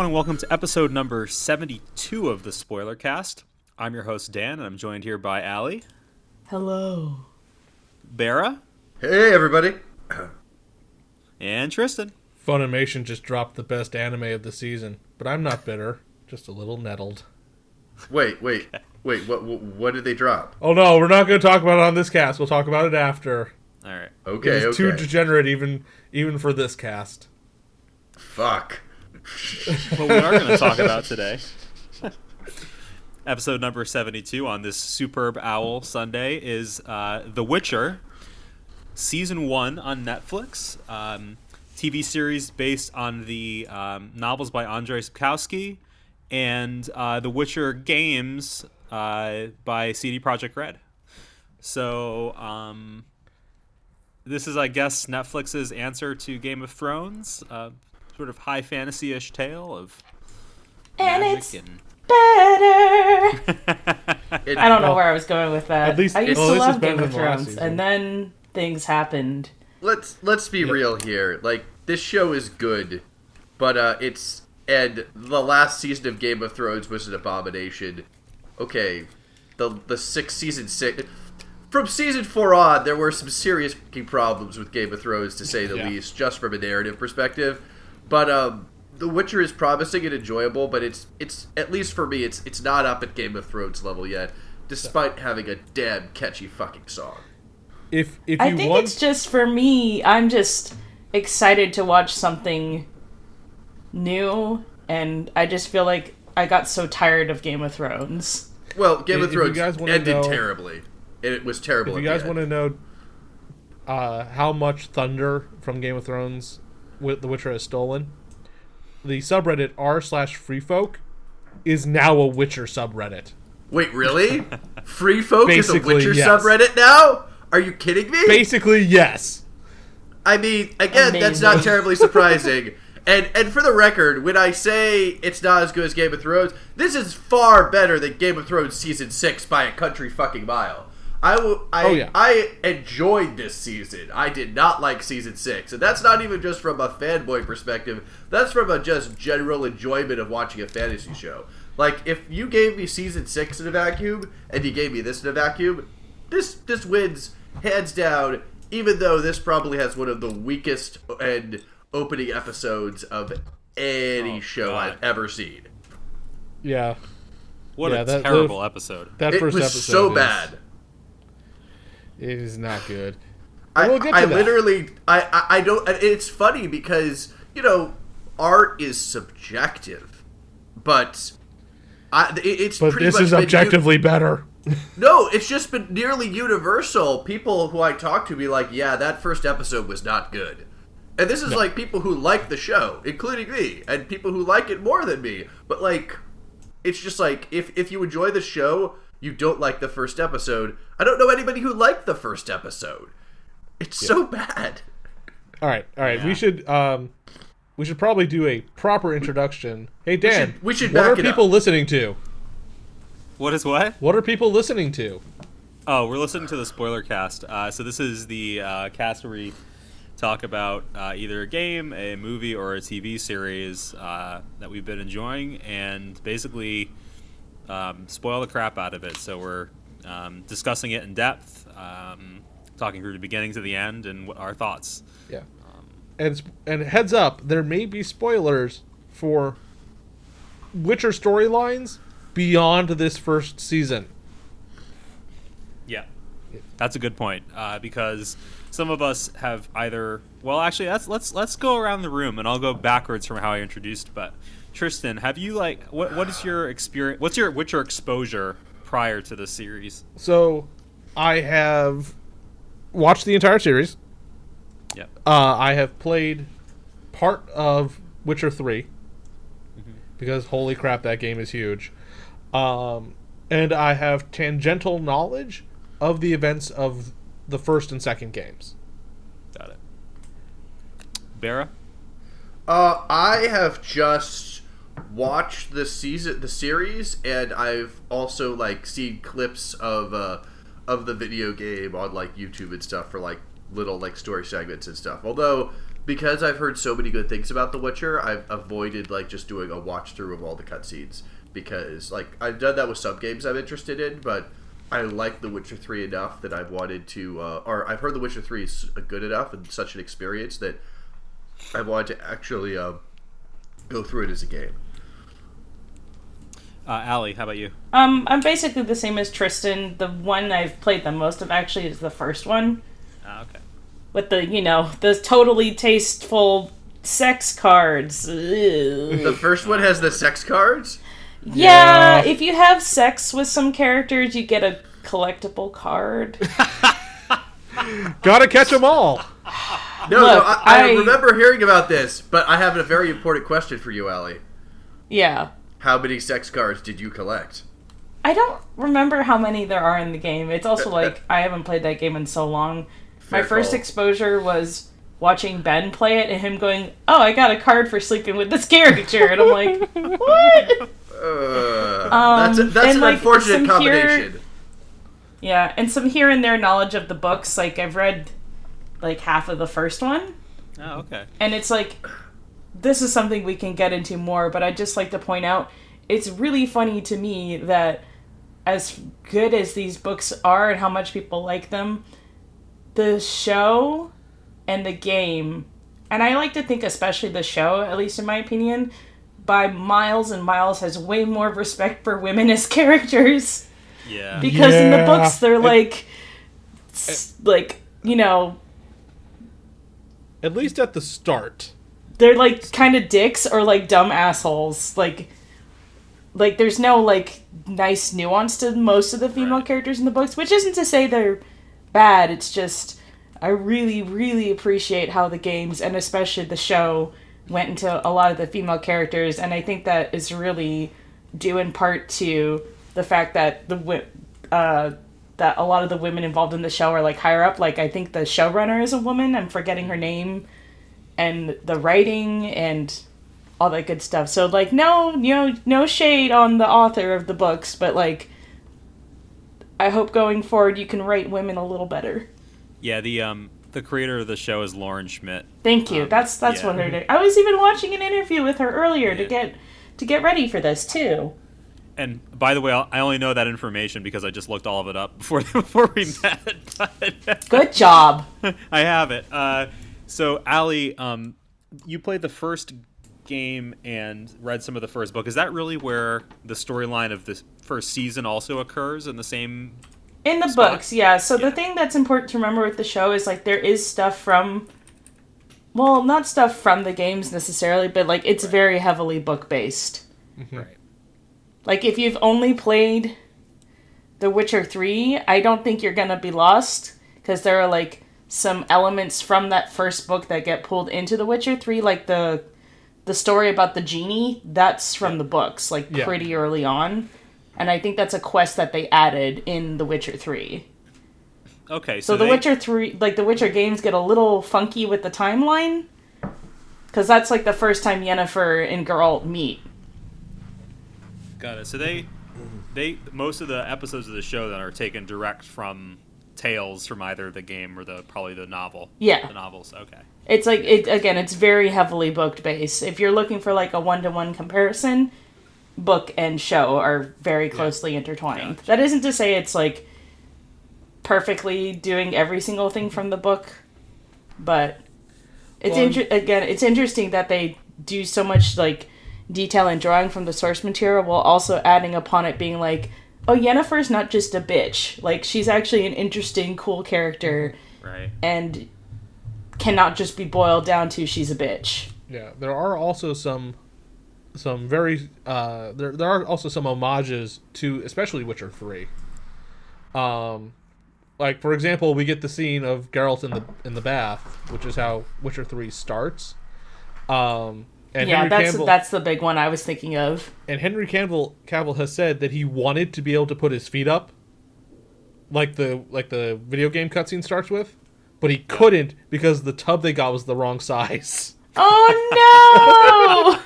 Hello, everyone, and welcome to episode number 72 of the Spoiler Cast. I'm your host, Dan, and I'm joined here by Ali, Hello. Bera, Hey, everybody. and Tristan. Funimation just dropped the best anime of the season, but I'm not bitter, just a little nettled. Wait, wait, wait. What, what? What did they drop? Oh no, we're not going to talk about it on this cast. We'll talk about it after. All right. Okay, It's too okay. degenerate even even for this cast. Fuck. What we are going to talk about today, episode number 72 on this superb owl Sunday, is uh, The Witcher, season one on Netflix. Um, TV series based on the um, novels by Andrzej Sapkowski and uh, The Witcher games uh, by CD Projekt Red. So, um, this is, I guess, Netflix's answer to Game of Thrones, uh, sort of high fantasy-ish tale of And magic it's and better. It- I don't know Well, where I was going with that. at least- I used well, to love Game of Thrones, and then things happened. Let's let's be real here. Like this show is good, but uh, it's and the last season of Game of Thrones was an abomination. Okay, the the sixth season six. From season four on, there were some serious problems with Game of Thrones, to say the Yeah. least, just from a narrative perspective. But um, The Witcher is promising and enjoyable, but it's it's at least for me, it's it's not up at Game of Thrones level yet, despite having a damn catchy fucking song. If if I think want, it's just for me. I'm just excited to watch something new, and I just feel like I got so tired of Game of Thrones. Well, Game If- of Thrones guys ended know- terribly. It was terrible. if you guys want to know uh, how much thunder from Game of Thrones with The Witcher has stolen, the subreddit r slash freefolk is now a Witcher subreddit. Wait, really? Free Folk is a Witcher yes. subreddit now? Are you kidding me? Basically, yes. I mean, again, that's not terribly surprising. and and for the record, when I say it's not as good as Game of Thrones, this is far better than Game of Thrones season six by a country fucking mile. I. I, Oh, yeah. I enjoyed this season. I did not like season six, and that's not even just from a fanboy perspective. That's from a just general enjoyment of watching a fantasy show. Like if you gave me season six in a vacuum and you gave me this in a vacuum, this this wins hands down. Even though this probably has one of the weakest and opening episodes of any Oh, show God. I've ever seen. Yeah, what Yeah, a that- terrible episode. that It first was episode so is- bad. It is not good. I, we'll get to I that. literally, I, I, I don't. It's funny because you know, art is subjective, but I, it, it's But pretty this much is been u- objectively better. no, it's just been nearly universal. People who I talk to be like, "Yeah, that first episode was not good," and this is like people who like the show, including me, and people who like it more than me. But like, it's just like if if you enjoy the show, you don't like the first episode. I don't know anybody who liked the first episode. It's so bad. All right, all right. Yeah. We should um, we should probably do a proper introduction. Hey Dan, should- we should what back are it up. people listening to? What is what? What are people listening to? Oh, we're listening to the spoiler cast. Uh, so this is the uh, cast where we talk about uh, either a game, a movie, or a TV series uh, that we've been enjoying, and basically um, spoil the crap out of it. So we're um, discussing it in depth, um, talking through the beginning to the end, and what our thoughts. Yeah. And and heads up, there may be spoilers for Witcher storylines beyond this first season. Yeah, that's a good point uh, because some of us have either. Well, actually, that's let's let's go around the room and I'll go backwards from how I introduced. But Tristan, have you like what what is your experience? What's your what's your exposure prior to the series? So, I have watched the entire series. Yeah, Uh, I have played part of Witcher 3 because holy crap, that game is huge. Um, and I have tangential knowledge of the events of the first and second games. got it. Bera, Uh, I have just watched the season, the series, and I've also like seen clips of uh, of the video game on like YouTube and stuff for like little like story segments and stuff. Although because I've heard so many good things about The Witcher, I've avoided like just doing a watch through of all the cutscenes because like I've done that with some games I'm interested in, but I like The Witcher Three enough that I've wanted to, uh, or I've heard The Witcher Three is good enough and such an experience that I wanted to actually uh, go through it as a game. Uh, Ali, how about you? Um, I'm basically the same as Tristan. The one I've played the most of actually is the first one Ah, okay. with the you know the totally tasteful sex cards. Ugh. The first one has the sex cards. Yeah, Yeah. if you have sex with some characters, you get a collectible card. Gotta catch them all. No, no, I, I I- remember hearing about this, but I have a very important question for you, Ali. yeah. How many sex cards did you collect? I don't remember how many there are in the game. It's also like I haven't played that game in so long. My first call. exposure was watching Ben play it and him going, "Oh, I got a card for sleeping with this character," and I'm like, "What?" Uh, Um, that's a, that's an like, unfortunate some here- combination. Yeah, and some here and there knowledge of the books. Like I've read like half of the first one, Oh, okay. and it's like this is something we can get into more. But I'd just like to point out it's really funny to me that as good as these books are and how much people like them, the show and the game, and I like to think especially the show, at least in my opinion, by miles and miles has way more respect for women as characters Yeah. because in the books they're It- like s- like you know At least at the start. They're like kind of dicks or like dumb assholes. Like like there's no like nice nuance to most of the female Right. characters in the books which isn't to say they're bad it's just i really really appreciate how the games and especially the show went into a lot of the female characters and i think that is really due in part to the fact that the uh that a lot of the women involved in the show are like higher up. Like i think the showrunner is a woman i'm forgetting her name and the writing and all that good stuff. So like no, you know, no shade on the author of the books, but like I hope going forward you can write women a little better. Yeah. The um the creator of the show is Lauren Schmidt. Thank you. Um, that's that's yeah. what her. I was even watching an interview with her earlier to get to get ready for this too. And by the way, I I only know that information because I just looked all of it up before before we met. But Good job. I have it. Uh, so, Ali, um, you played the first game and read some of the first book. Is that really where the storyline of this first season also occurs in the same? In the Spot. books, yeah. So Yeah. the thing that's important to remember with the show is like there is stuff from well, not stuff from the games necessarily, but like it's very heavily book based. Right. Like if you've only played The Witcher 3, I don't think you're going to be lost because there are like some elements from that first book that get pulled into The Witcher 3 like the the story about the genie, that's from the books like Yeah. pretty early on. And I think that's a quest that they added in The Witcher 3. Okay. So, So, The they- Witcher 3 like The Witcher games get a little funky with the timeline cuz that's like the first time Yennefer and Geralt meet. Got it. So they, they most of the episodes of the show then are taken direct from tales from either the game or the probably the novel. Yeah. The novels. Okay. It's like it again. It's very heavily booked based. If you're looking for like a one to one comparison, book and show are very closely intertwined. Gotcha. That isn't to say it's like perfectly doing every single thing from the book, but it's Well, inter- again. It's interesting that they do so much like detail and drawing from the source material while also adding upon it being like, oh, Yennefer's not just a bitch. Like she's actually an interesting, cool character Right. and cannot just be boiled down to she's a bitch. Yeah, there are also some some very uh there there are also some homages to especially Witcher 3. Um like for example, we get the scene of Geralt in the in the bath, which is how Witcher 3 starts. Um and yeah, Henry that's Cavill that's the big one I was thinking of. and Henry Cavill Cavill has said that he wanted to be able to put his feet up like the like the video game cutscene starts with, but he couldn't because the tub they got was the wrong size. Oh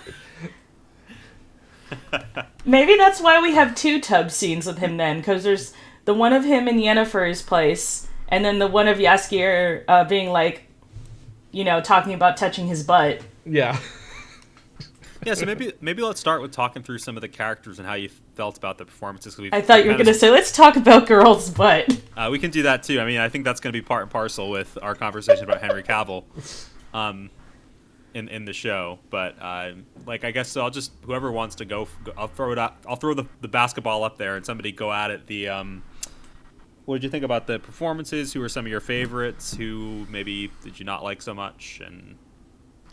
no! Maybe that's why we have two tub scenes with him then, because there's the one of him in Yennefer's place, and then the one of Jaskier uh, being like, you know, talking about touching his butt. Yeah. Yeah, so maybe maybe let's start with talking through some of the characters and how you felt about the performances. we've I thought you were gonna say, let's talk about girls' but Uh, we can do that too. I mean, I think that's going to be part and parcel with our conversation about Henry Cavill, um, in in the show. But uh, like, I guess I'll just whoever wants to go, go- I'll throw it up. I'll throw the, the basketball up there and somebody go at it. The um, what did you think about the performances? Who are some of your favorites? Who maybe did you not like so much? And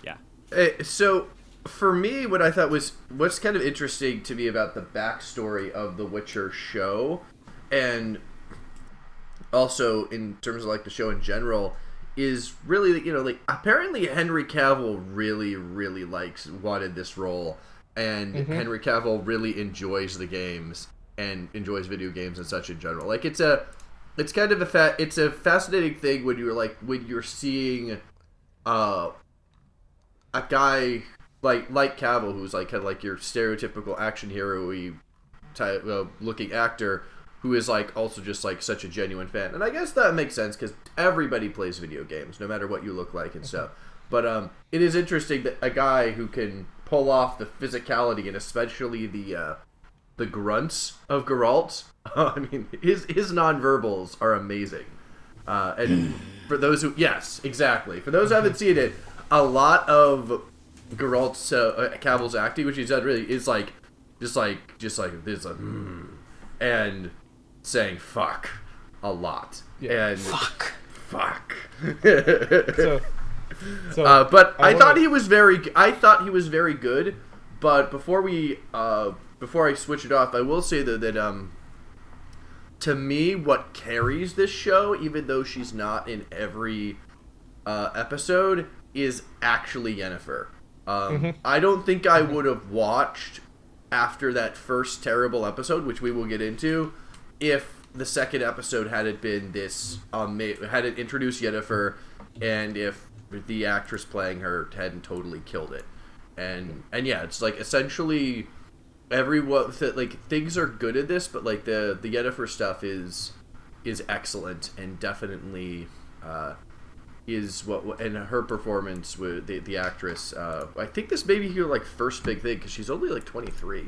yeah, Uh, so for me what i thought was what's kind of interesting to me about the backstory of the witcher show and also in terms of like the show in general is really you know like apparently henry cavill really really likes wanted this role and henry cavill really enjoys the games and enjoys video games and such in general. Like it's a it's kind of a fa- it's a fascinating thing when you're like when you're seeing uh a guy like like Cavill, who's like kind of like your stereotypical action hero type uh, looking actor, who is like also just like such a genuine fan, and I guess that makes sense because everybody plays video games, no matter what you look like and stuff. But um, it is interesting that a guy who can pull off the physicality and especially the uh, the grunts of Geralt. I mean, his his nonverbals are amazing. Uh, and for those who, yes, exactly. For those who haven't seen it, a lot of Geralt's uh, Cavill's acting, which he's done really, is like, just like, just like this, like, mm, and saying "fuck" a lot, Yeah. and Fuck. fuck. So, so Uh, but I, wanna- thought he was very. g- I thought he was very good. But before we, uh, before I switch it off, I will say though that um, to me, what carries this show, even though she's not in every uh, episode, is actually Yennefer. Um, I don't think I would have watched after that first terrible episode, which we will get into, if the second episode had it been this um, had it introduced Yennefer, and if the actress playing her hadn't totally killed it, and and yeah, it's like essentially everyone th- like things are good at this, but like the the Yennefer stuff is is excellent and definitely uh, is what and her performance with the the actress. Uh, I think this may be her like first big thing because she's only like twenty three.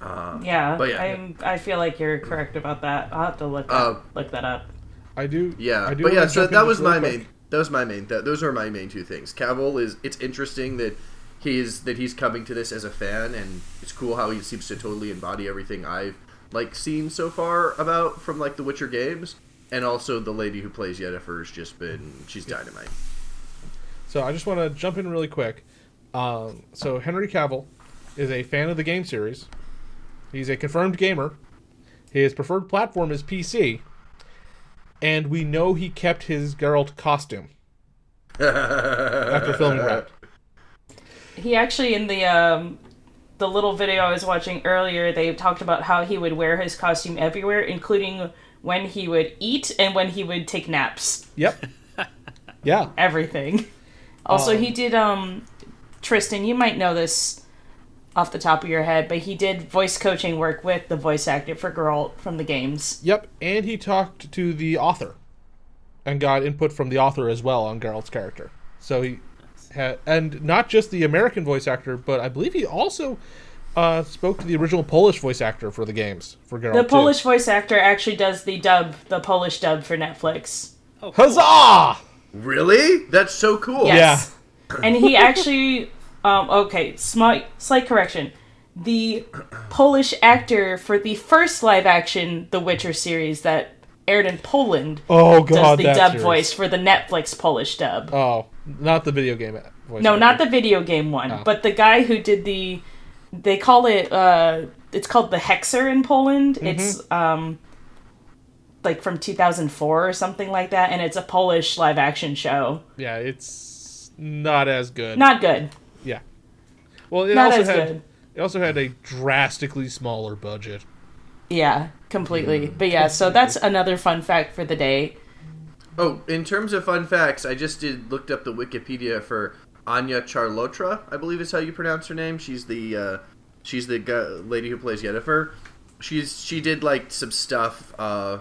Uh, Yeah, But yeah. I'm, I feel like you're correct about that. I'll have to look that, Uh, look that up. I do. Yeah, I do but yeah, so that was my quick. main. That was my main. That, those are my main two things. Cavill is. It's interesting that he's that he's coming to this as a fan, and it's cool how he seems to totally embody everything I've like seen so far about from like the Witcher games. And also the lady who plays Yennefer's just been she's dynamite. So I just want to jump in really quick. Um, so Henry Cavill is a fan of the game series. He's a confirmed gamer. His preferred platform is PC, and we know he kept his Geralt costume after filming that. He actually in the um, the little video I was watching earlier, they talked about how he would wear his costume everywhere, including when he would eat and when he would take naps. Yep. Yeah. Everything. Also, Um, he did um, Tristan. You might know this off the top of your head, but he did voice coaching work with the voice actor for Geralt from the games. Yep. And he talked to the author, and got input from the author as well on Geralt's character. So he had, and not just the American voice actor, but I believe he also uh, spoke to the original Polish voice actor for the games for Geralt. The too. Polish voice actor actually does the dub, the Polish dub for Netflix. Huzzah! Really? That's so cool. Yes. and he actually, um, okay, slight, slight correction. The Polish actor for the first live action The Witcher series that aired in Poland Oh does the dub series. voice for the Netflix Polish dub. Oh, not the video game voice. no, actor. not the video game one, Oh. but the guy who did the. They call it. Uh, it's called the Hexer in Poland. Mm-hmm. It's um, like from 2004 or something like that, and it's a Polish live action show. Yeah, it's not as good. Not good. yeah. Well, it Not also as had good. it also had a drastically smaller budget. Yeah, completely. Mm. But yeah, so that's another fun fact for the day. Oh, in terms of fun facts, I just did looked up the Wikipedia for Anya Chalotra. I believe is how you pronounce her name. She's the uh, she's the gu- lady who plays Yennefer. She's she did like some stuff uh,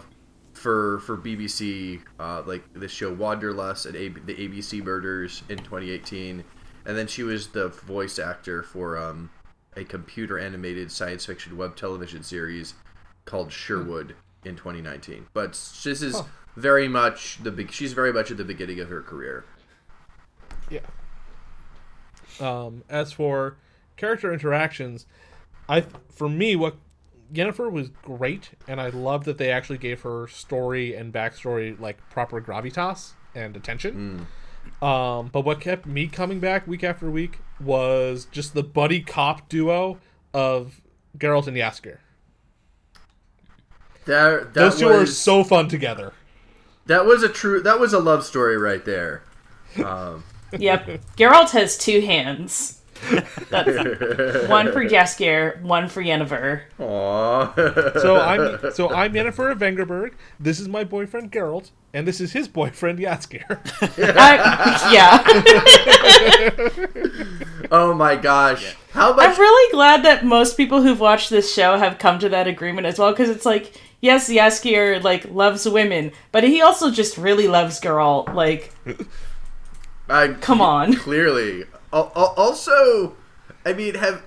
for for BBC, uh, like the show Wanderlust and A- the ABC Murders in 2018, and then she was the voice actor for um, a computer animated science fiction web television series called Sherwood in 2019. But this is Huh. very much the big. She's very much at the beginning of her career. Yeah. Um, as for character interactions, I for me what Yennefer was great, and I love that they actually gave her story and backstory like proper gravitas and attention. Um, but what kept me coming back week after week was just the buddy cop duo of Geralt and Jaskier. There, that Those two was, are so fun together. That was a true. That was a love story right there. Um, Yep. Geralt has two hands. That's one for Jaskier, one for Yennefer. Aw. So I'm so I'm Yennefer of Vengerberg. This is my boyfriend Geralt, and this is his boyfriend Jaskier. Uh, yeah. oh my gosh! How I'm really glad that most people who've watched this show have come to that agreement as well, because it's like, yes, Jaskier like loves women, but he also just really loves Geralt. Like, I, come on. Clearly. Al- al- Also, I mean, have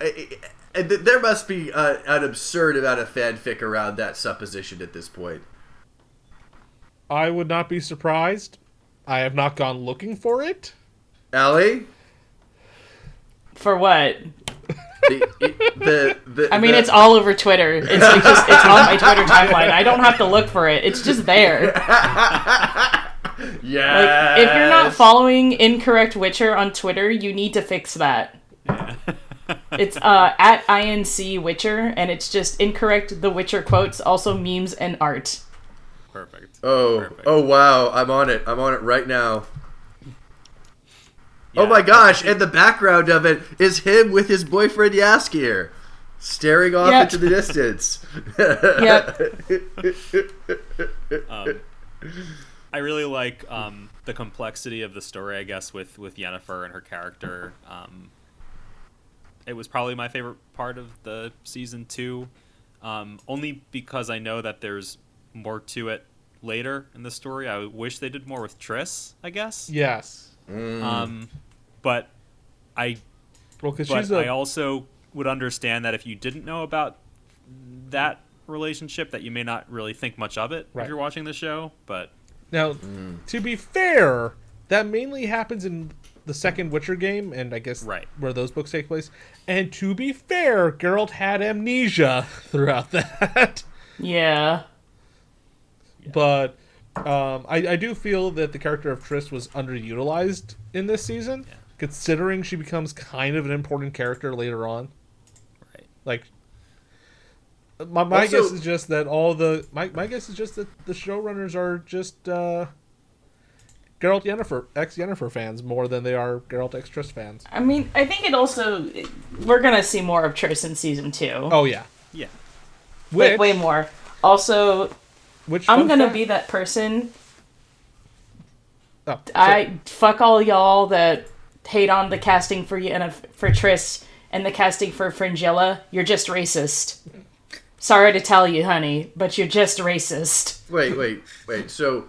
I- I- there must be uh, an absurd amount of fanfic around that supposition at this point. I would not be surprised. I have not gone looking for it. Ellie, For what? the, the, the I mean, the- it's all over Twitter. It's like just it's on my Twitter timeline. I don't have to look for it. It's just there. Yeah. Like, if you're not following incorrect Witcher on Twitter, you need to fix that. It's uh, at inc Witcher, and it's just incorrect The Witcher quotes, also memes and art. Perfect. Oh, Perfect. oh wow! I'm on it. I'm on it right now. Oh my gosh! And the background of it is him with his boyfriend Jaskier, staring off Yep. into the distance. Um, I really like um, the complexity of the story. I guess with with Yennefer and her character. Um, it was probably my favorite part of the season two, um, only because I know that there's more to it later in the story. I wish they did more with Triss. I guess. Yes. Um, but I Well, because but she's a I also would understand that if you didn't know about that relationship, that you may not really think much of it Right. if you're watching the show. But now. To be fair, that mainly happens in the second Witcher game, and I guess Right. where those books take place. And to be fair, Geralt had amnesia throughout that. Yeah. but um, I, I do feel that the character of Triss was underutilized in this season, Yeah. considering she becomes kind of an important character later on. right, Like, my, my Also- guess is just that all the my, my guess is just that the showrunners are just uh, Geralt Yennefer ex Yennefer fans more than they are Geralt ex Triss fans. I mean, I think it also we're gonna see more of Triss in season two. Oh yeah, yeah, Way, which way more. Also, which I'm gonna fact- be that person. oh, I fuck all y'all that hate on the casting for Yennefer, for Triss and the casting for Fringilla. You're just racist. Sorry to tell you, honey, but you're just racist. wait, wait, wait. So,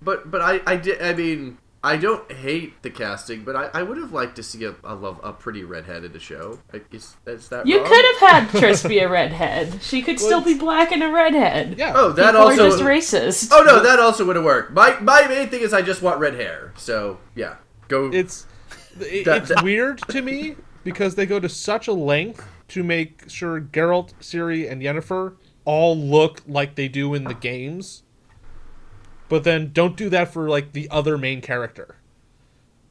but but I I did. I mean, I don't hate the casting, but I, I would have liked to see a, a love a pretty redhead in the show. Like, is, is that You wrong? could have had Triss be a redhead. She could still be black and a redhead. yeah. Oh, that People also. are just racist. oh no, that also would have worked. My my main thing is I just want red hair. So yeah, go. it's it, That- it's that- weird to me because they go to such a length to make sure Geralt, Ciri, and Yennefer all look like they do in the games, but then don't do that for like the other main character,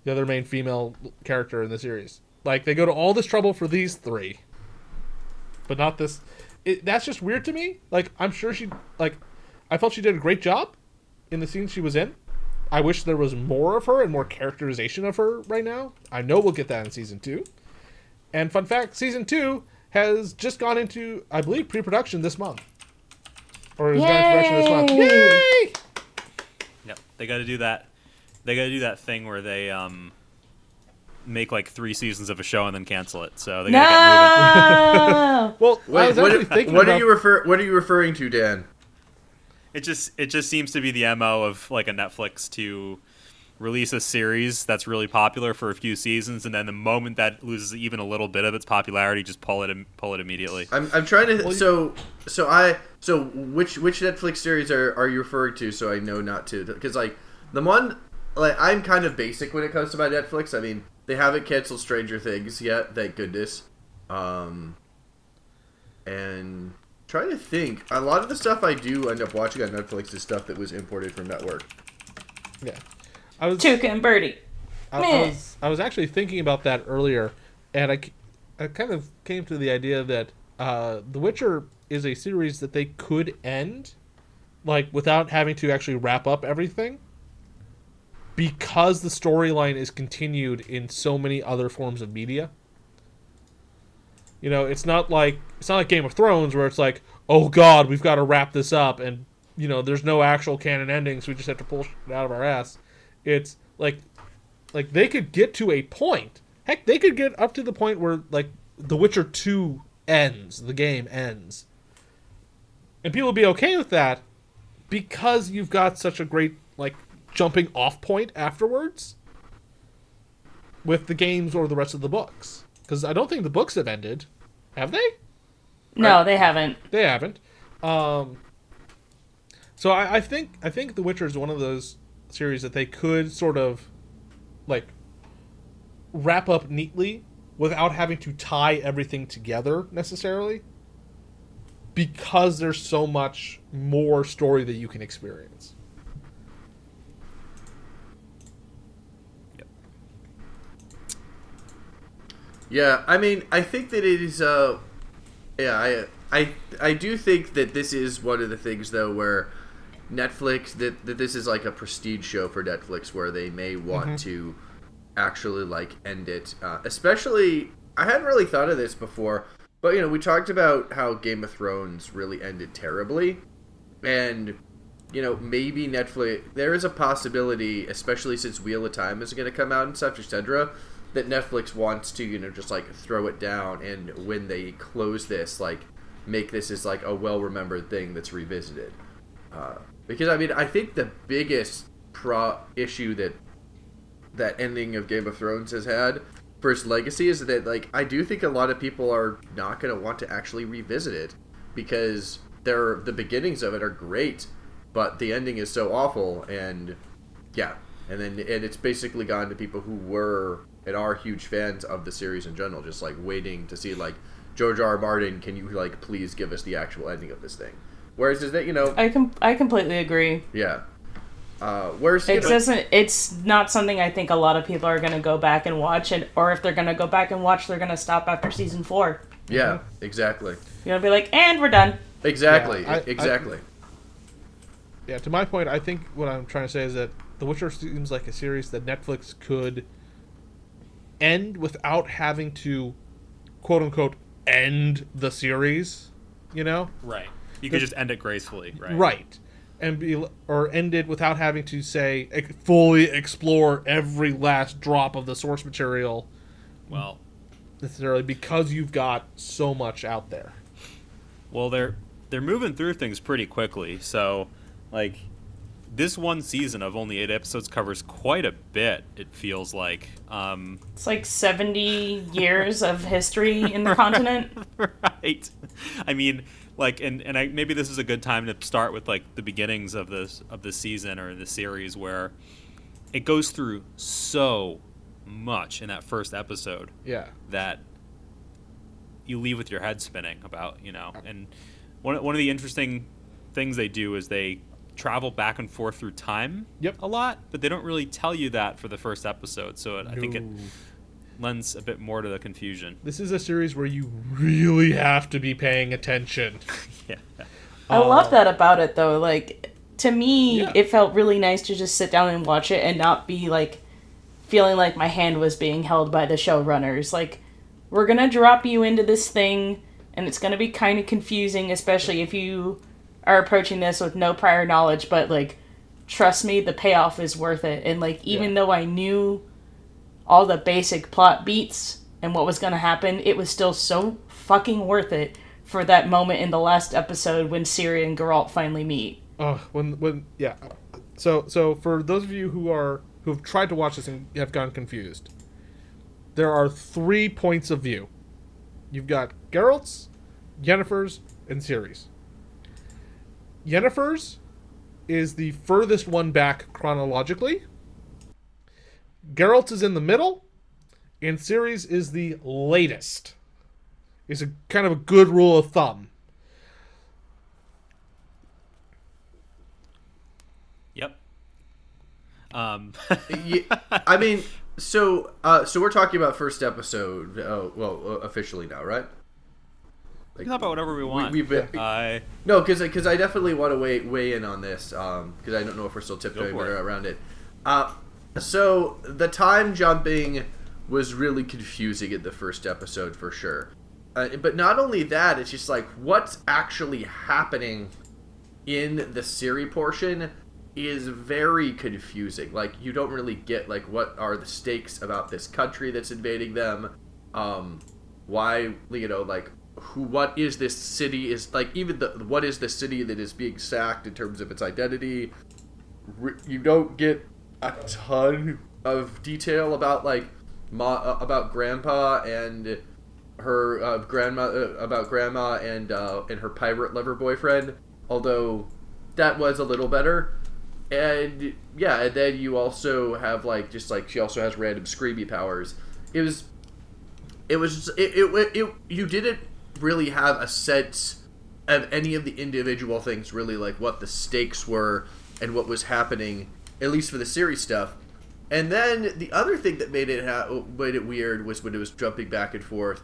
the other main female character in the series. Like they go to all this trouble for these three, but not this. It, that's just weird to me. Like I'm sure she like, I felt she did a great job in the scenes she was in. I wish there was more of her and more characterization of her right now. I know we'll get that in season two. And fun fact, season two has just gone into, I believe, pre-production this month, or is going into production this month. Yay! Yay! yep. They got to do that. They got to do that thing where they um make like three seasons of a show and then cancel it. So they got to get moving. No. Well, I Wait, was what, actually thinking what about, are you refer? What are you referring to, Dan? it just it just seems to be the mo of like a Netflix to release a series that's really popular for a few seasons, and then the moment that loses even a little bit of its popularity, just pull it and pull it immediately. I'm, I'm trying to so so I so which which Netflix series are, are you referring to? So I know not to because like the one like I'm kind of basic when it comes to my Netflix. I mean they haven't canceled Stranger Things yet, thank goodness. Um, and trying to think, a lot of the stuff I do end up watching on Netflix is stuff that was imported from network. Yeah, I was Tuca and Bertie. I, I was I was actually thinking about that earlier, and I, I kind of came to the idea that uh, The Witcher is a series that they could end, like without having to actually wrap up everything, because the storyline is continued in so many other forms of media. You know, it's not like it's not like Game of Thrones where it's like, oh God, we've got to wrap this up, and you know, there's no actual canon ending, so we just have to pull it out of our ass. It's like like they could get to a point. Heck, they could get up to the point where like The Witcher 2 ends, the game ends. And people would be okay with that because you've got such a great like jumping off point afterwards with the games or the rest of the books. Cuz I don't think the books have ended. Have they? No, they haven't. They haven't. Um, so I, I think I think The Witcher is one of those series that they could sort of like wrap up neatly without having to tie everything together necessarily because there's so much more story that you can experience. Yeah, I mean, I think that it is. Uh, yeah, I, I, I do think that this is one of the things though where Netflix that that this is like a prestige show for Netflix where they may want to actually like end it. Uh, especially, I hadn't really thought of this before, but you know, we talked about how Game of Thrones really ended terribly, and you know, maybe Netflix. There is a possibility, especially since Wheel of Time is going to come out and such, etc., that Netflix wants to, you know, just like throw it down, and when they close this, like make this as like a well remembered thing that's revisited. Uh, because I mean, I think the biggest pro issue that that ending of Game of Thrones has had for its legacy is that like I do think a lot of people are not going to want to actually revisit it because they're the beginnings of it are great, but the ending is so awful and yeah, and then and it's basically gone to people who were and are huge fans of the series in general, just like waiting to see like George R. R. Martin, can you like please give us the actual ending of this thing? Whereas is that you know I com- I completely agree. yeah. Uh, whereas It know, doesn't. It's not something I think a lot of people are gonna go back and watch, and or if they're gonna go back and watch, they're gonna stop after season four. yeah, exactly, You're gonna be like, and we're done. exactly, Yeah, I- I- exactly. Yeah, to my point, I think what I'm trying to say is that The Witcher seems like a series that Netflix could end without having to, quote unquote, end the series. You know, Right. You could just end it gracefully, right? right, and be or end it without having to say fully explore every last drop of the source material Well, necessarily because you've got so much out there. well, they're they're moving through things pretty quickly. So, like, this one season of only eight episodes covers quite a bit. It feels like. Um, It's like seventy years of history in the continent. right. I mean, like, and and I maybe this is a good time to start with like the beginnings of this of the season or the series where it goes through so much in that first episode Yeah, that you leave with your head spinning about, you know. And one one of the interesting things they do is they travel back and forth through time Yep. a lot, but they don't really tell you that for the first episode. So it, I think it. Lends a bit more to the confusion. This is a series where you really have to be paying attention. Yeah. I love uh, that about it though. Like to me, Yeah. it felt really nice to just sit down and watch it and not be like feeling like my hand was being held by the showrunners. Like we're going to drop you into this thing and it's going to be kind of confusing especially if you are approaching this with no prior knowledge, but like trust me, the payoff is worth it. And like even Yeah. though I knew all the basic plot beats and what was going to happen, it was still so fucking worth it for that moment in the last episode when Ciri and Geralt finally meet. Oh, when when yeah. So so for those of you who are who have tried to watch this and have gone confused, there are three points of view. You've got Geralt's, Yennefer's, and Ciri's. Yennefer's is the furthest one back chronologically. Geralt is in the middle, and Ciri's is the latest. Is a kind of a good rule of thumb. Yep. Um, yeah, I mean, so uh, so we're talking about first episode. Oh, well, uh, officially now, right? we can talk about whatever we want. we've been- I No, because I definitely want to weigh weigh in on this because I don't know if we're still tiptoeing for around it. Uh, so the time jumping was really confusing in the first episode for sure. Uh, but not only that, it's just like what's actually happening in the Ciri portion is very confusing. Like you don't really get like what are the stakes about this country that's invading them. Um, why you know like who what is this city is like even the what is the city that is being sacked in terms of its identity. You don't get a ton of detail about like ma- uh, about grandpa and her uh, grandma uh, about grandma and uh, and her pirate lover boyfriend. Although that was a little better. And yeah, and then you also have like just like she also has random screamy powers. It was it was just, it, it, it you didn't really have a sense of any of the individual things really like what the stakes were and what was happening at least for the Ciri's stuff and then the other thing that made it ha- made it weird was when it was jumping back and forth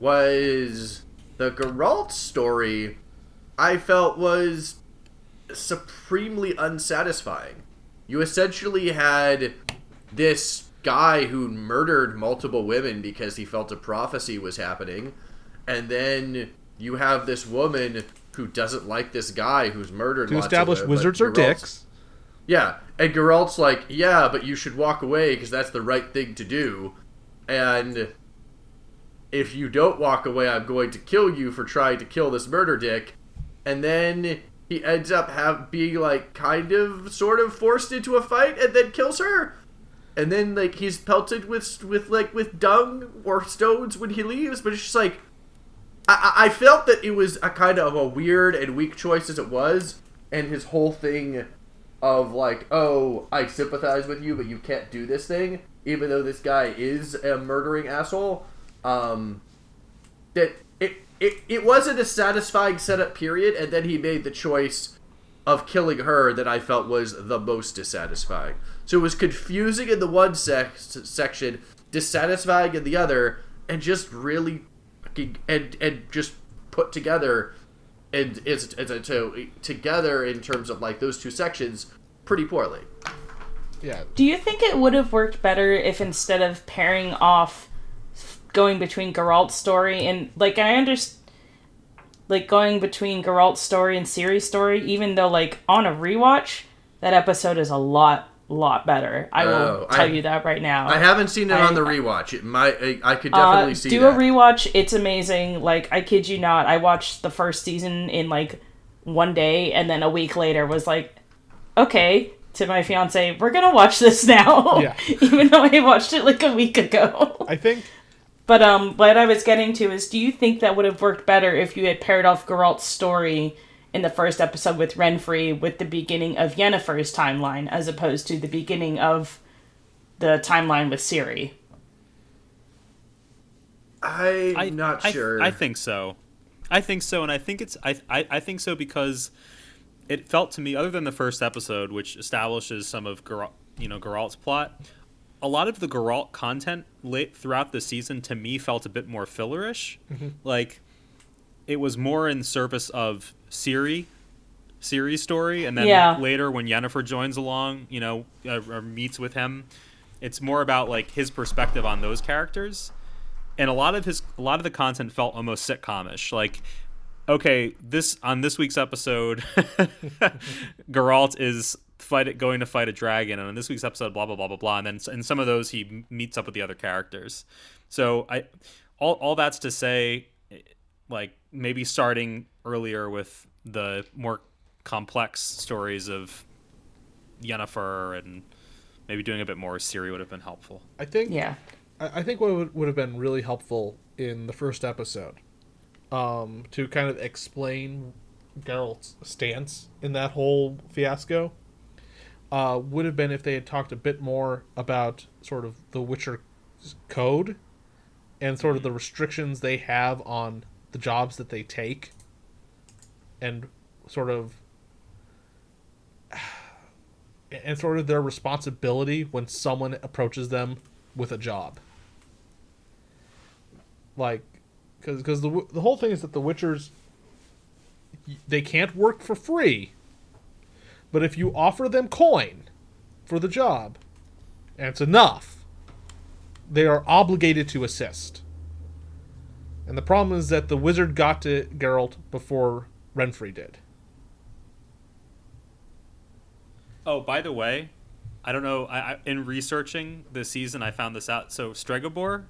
was the Geralt story I felt was supremely unsatisfying. You essentially had this guy who murdered multiple women because he felt a prophecy was happening, and then you have this woman who doesn't like this guy who's murdered. To lots of establish wizards are dicks. Yeah, and Geralt's like, yeah, but you should walk away because that's the right thing to do, and if you don't walk away, I'm going to kill you for trying to kill this murder dick. And then he ends up have being like kind of sort of forced into a fight and then kills her. And then like he's pelted with with like with dung or stones when he leaves, but it's just like I, I felt that it was a kind of a weird and weak choice as it was, and his whole thing of like, oh, I sympathize with you, but you can't do this thing, even though this guy is a murdering asshole. Um, that it, it it wasn't a satisfying setup period, and then he made the choice of killing her that I felt was the most dissatisfying. So it was confusing in the one sec- section, dissatisfying in the other, and just really and and just put together and is is to together in terms of like those two sections pretty poorly. Yeah. Do you think it would have worked better if instead of pairing off going between Geralt's story and like I understand like going between Geralt's story and Ciri's story, even though like on a rewatch, that episode is a lot lot better. I will Oh, tell I- you that right now. I haven't seen it I- on the rewatch. It might I, I could definitely uh, see do that. a rewatch. It's amazing. Like I kid you not, I watched the first season in like one day, and then a week later was like, okay. To my fiance, we're gonna watch this now. Yeah. Even though I watched it like a week ago. I think But um, what I was getting to is, do you think that would have worked better if you had paired off Geralt's story in the first episode with Renfri with the beginning of Yennefer's timeline, as opposed to the beginning of the timeline with Ciri? I'm I, not I- sure. I think so. I think so, and I think it's I, I I think so because it felt to me, other than the first episode, which establishes some of Geralt, you know Geralt's plot, a lot of the Geralt content late throughout the season to me felt a bit more fillerish. Mm-hmm. Like it was more in service of Ciri, Ciri's story, and then Yeah. later when Yennefer joins along, you know, uh, or meets with him, it's more about like his perspective on those characters and a lot of his a lot of the content felt almost sitcomish like okay this on this week's episode Geralt is fight going to fight a dragon and on this week's episode blah blah blah blah blah and then in some of those he meets up with the other characters so i all, all that's to say like maybe starting earlier with the more complex stories of Yennefer and maybe doing a bit more Ciri would have been helpful. I think Yeah. I, I think what would, would have been really helpful in the first episode, um, to kind of explain Geralt's stance in that whole fiasco, uh, would have been if they had talked a bit more about sort of the Witcher code and sort of the restrictions they have on the jobs that they take and sort of and sort of their responsibility when someone approaches them with a job. Like because cuz the, the whole thing is that the witchers they can't work for free. But if you offer them coin for the job and it's enough they are obligated to assist and the problem is that the wizard got to Geralt before Renfri did. Oh, by the way, I don't know. I, I in researching the season, I found this out. So Stregobor,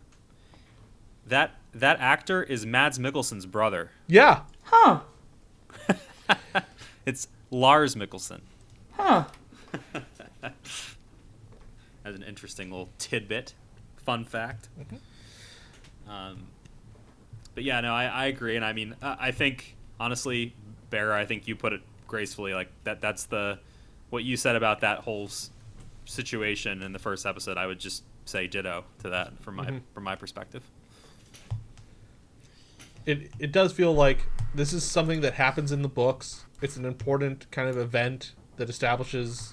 that that actor is Mads Mikkelsen's brother. Yeah, Huh. It's Lars Mikkelsen. Huh. As an interesting little tidbit, fun fact. Mm-hmm. Um, but yeah, no, I, I agree, and I mean, I, I think honestly, Bear, I think you put it gracefully. Like that, that's the what you said about that whole s- situation in the first episode. I would just say ditto to that from my Mm-hmm. from my perspective. it it does feel like this is something that happens in the books. It's an important kind of event that establishes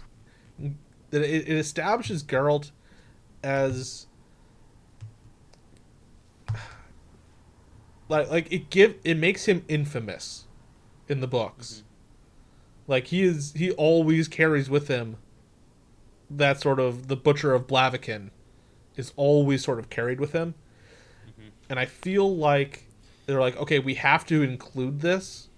that it, it establishes Geralt as like like it give it makes him infamous in the books. Mm-hmm. Like he is he always carries with him that sort of the butcher of Blaviken is always sort of carried with him. Mm-hmm. And I feel like they're like, okay, we have to include this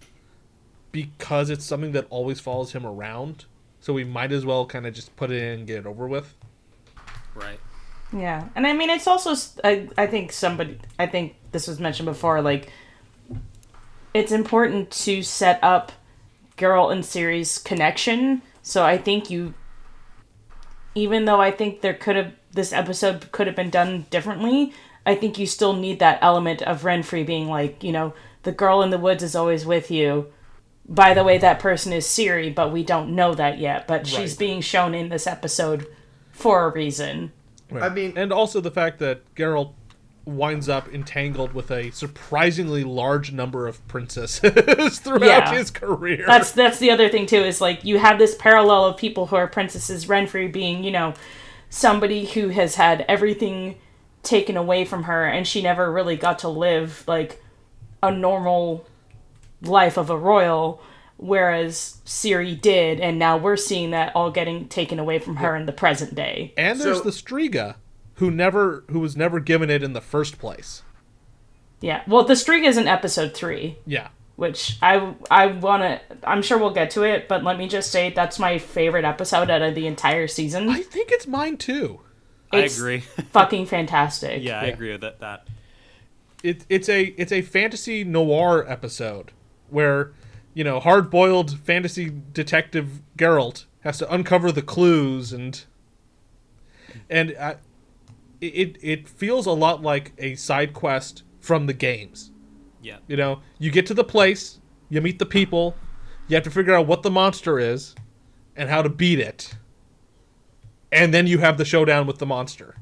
because it's something that always follows him around. So we might as well kind of just put it in and get it over with. Right. Yeah, and I mean it's also I, I think somebody I think this was mentioned before like it's important to set up Geralt and Ciri's connection. So I think you even though I think there could have this episode could have been done differently, I think you still need that element of Renfri being like, you know, the girl in the woods is always with you. By the way, that person is Ciri, but we don't know that yet. But she's Right. being shown in this episode for a reason. I mean- and also the fact that Geralt winds up entangled with a surprisingly large number of princesses throughout Yeah. his career. that's that's the other thing too is like you have this parallel of people who are princesses Renfri being you know somebody who has had everything taken away from her and she never really got to live like a normal life of a royal whereas Ciri did and now we're seeing that all getting taken away from her in the present day and there's So- the Striga, who never who was never given it in the first place. yeah well the Striga's in episode 3 Yeah. which I I want to I'm sure we'll get to it but let me just say that's my favorite episode out of the entire season I think it's mine too. It's I agree. fucking fantastic. yeah, I Yeah. agree with that. That it, it's a it's a fantasy noir episode where you know hard boiled fantasy detective Geralt has to uncover the clues and and uh, it it feels a lot like a side quest from the games. yeah. You know, you get to the place, you meet the people, you have to figure out what the monster is and how to beat it. And then you have the showdown with the monster.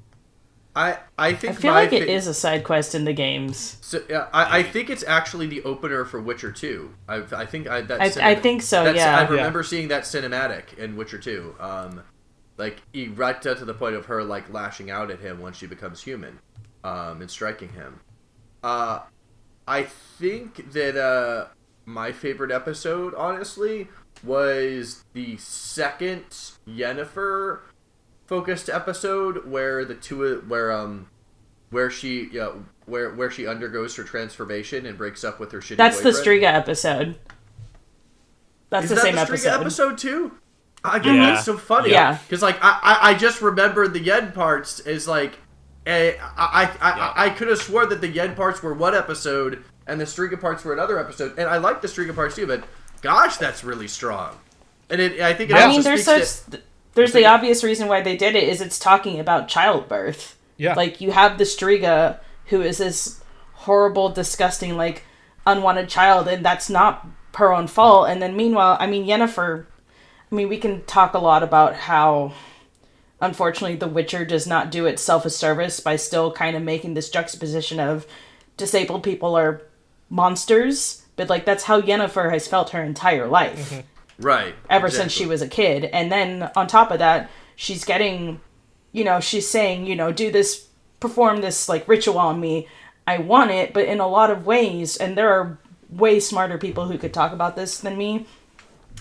I I think I feel my like it fa- is a side quest in the games. So yeah, I, I think it's actually the opener for Witcher Two. I, I think I that I- I think so, that's- yeah. I Yeah. remember seeing that cinematic in Witcher Two. Um, like right to the point of her like lashing out at him when she becomes human, um, and striking him. Uh, I think that uh, my favorite episode, honestly, was the second Yennefer focused episode where the two where um where she you know, where where she undergoes her transformation and breaks up with her shitty That's the boyfriend. Striga episode. That's Is the that same the Striga episode. episode too? I get Yeah. that's so funny. Yeah. because like I, I I just remembered the Yen parts is like, I I I, Yeah. I could have swore that the Yen parts were one episode and the Striga parts were another episode, and I like the Striga parts too, but gosh, that's really strong. And it, I think it Yeah. I also mean, there's speaks such. to- There's the obvious reason why they did it is it's talking about childbirth. Yeah. Like you have the Striga, who is this horrible, disgusting, like unwanted child, and that's not her own fault. And then meanwhile, I mean, Yennefer. I mean, we can talk a lot about how, unfortunately, The Witcher does not do itself a service by still kind of making this juxtaposition of disabled people are monsters, but like that's how Yennefer has felt her entire life mm-hmm. right ever since she was a kid. And then on top of that, she's getting, you know, she's saying, you know, do this, perform this like ritual on me. I want it, but in a lot of ways, and there are way smarter people who could talk about this than me.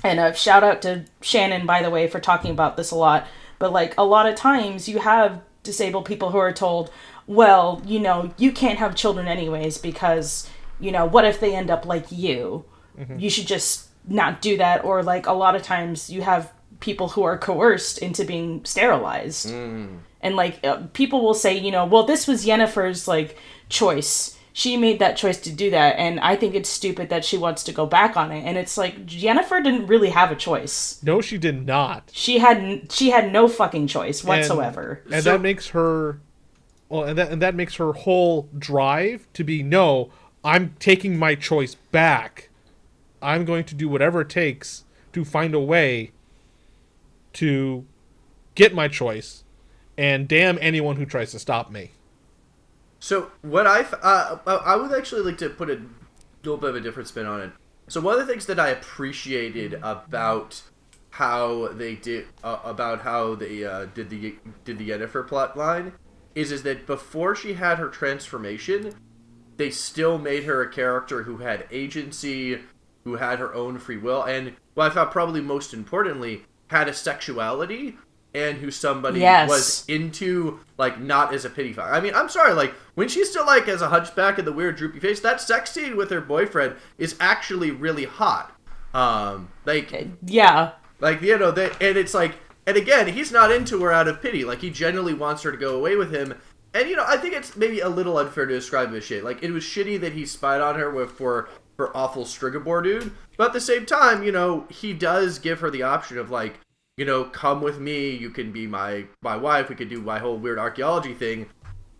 And a shout out to Shannon, by the way, for talking about this a lot. But like a lot of times, you have disabled people who are told, well, you know, you can't have children anyways because, you know, what if they end up like you? You should just not do that. Or like a lot of times, you have people who are coerced into being sterilized. And like uh, people will say, you know, well, this was Yennefer's like choice. She made that choice to do that, and I think it's stupid that she wants to go back on it. And it's like Yennefer didn't really have a choice. No, she did not. She had she had no fucking choice whatsoever. And So- that makes her well and that and that makes her whole drive to be no, I'm taking my choice back. I'm going to do whatever it takes to find a way to get my choice and damn anyone who tries to stop me. So what I uh, I I would actually like to put a little bit of a different spin on it. So one of the things that I appreciated about how they did uh, about how they uh, did the did the Yennefer plot line is is that before she had her transformation, they still made her a character who had agency, who had her own free will, and what I thought probably most importantly had a sexuality and who somebody Yes. was into like not as a pity factor. I mean, I'm sorry, like when she's still like as a hunchback and the weird droopy face, that sex scene with her boyfriend is actually really hot. Um, like Yeah, like you know that, and it's like, and again, he's not into her out of pity. Like he genuinely wants her to go away with him. And you know, I think it's maybe a little unfair to describe him as shit. Like it was shitty that he spied on her with for for awful Stregobor dude. But at the same time, you know, he does give her the option of like, you know, come with me. You can be my my wife. We could do my whole weird archaeology thing.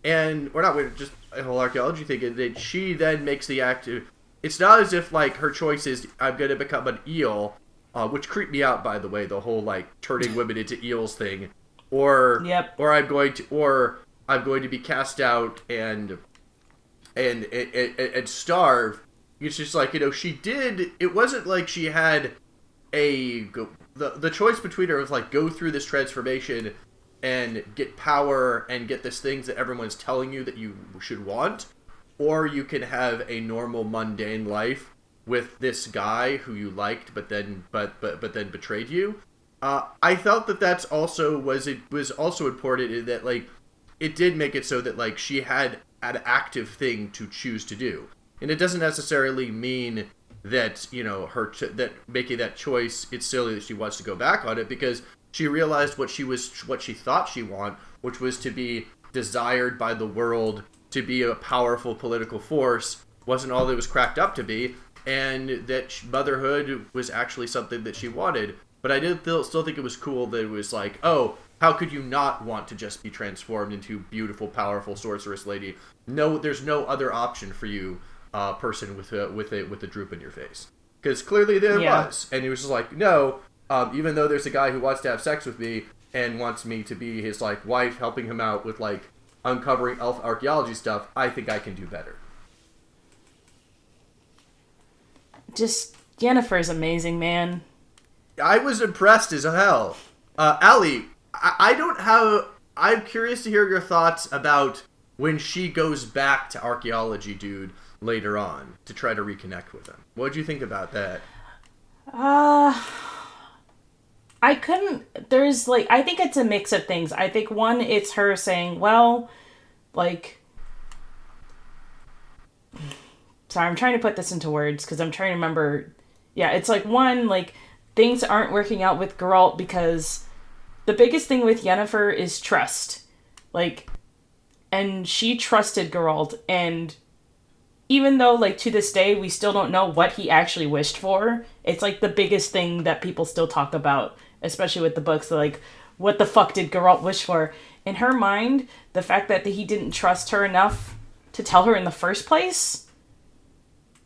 And or not weird, just a whole archaeology thing. And that she then makes the act. It's not as if like her choice is I'm gonna become an eel uh, which creeped me out by the way the whole like turning women into eels thing or Yep. or i'm going to or i'm going to be cast out and and and, and, and starve it's just like you know she did it wasn't like she had a the the choice between her was like go through this transformation and get power and get this things that everyone's telling you that you should want or you can have a normal mundane life with this guy who you liked but then but but but then betrayed you. Uh, i felt that that's also was it was also important in that like it did make it so that like she had an active thing to choose to do. And it doesn't necessarily mean that you know her that making that choice it's silly that she wants to go back on it because she realized what she was what she thought she want which was to be desired by the world to be a powerful political force wasn't all that was cracked up to be and that motherhood was actually something that she wanted. But i did still think it was cool that it was like oh how could you not want to just be transformed into beautiful powerful sorceress lady? No there's no other option for you uh, person with a with a with a droop in your face because clearly there Yeah. was and he was just like no um, even though there's a guy who wants to have sex with me and wants me to be his like wife helping him out with like uncovering elf archaeology stuff i think i can do better just Yennefer is amazing, man. I was impressed as hell. Uh, Ali, I, I don't have. I'm curious to hear your thoughts about when she goes back to archaeology, dude, later on to try to reconnect with him. What'd you think about that? Uh I couldn't there's like I think it's a mix of things. I think one it's her saying, "Well, like Sorry, I'm trying to put this into words cuz I'm trying to remember. Yeah, it's like one like things aren't working out with Geralt because the biggest thing with Yennefer is trust. Like and she trusted Geralt and even though like to this day we still don't know what he actually wished for it's like the biggest thing that people still talk about, especially with the books. Like, what the fuck did Geralt wish for? In her mind, the fact that he didn't trust her enough to tell her in the first place,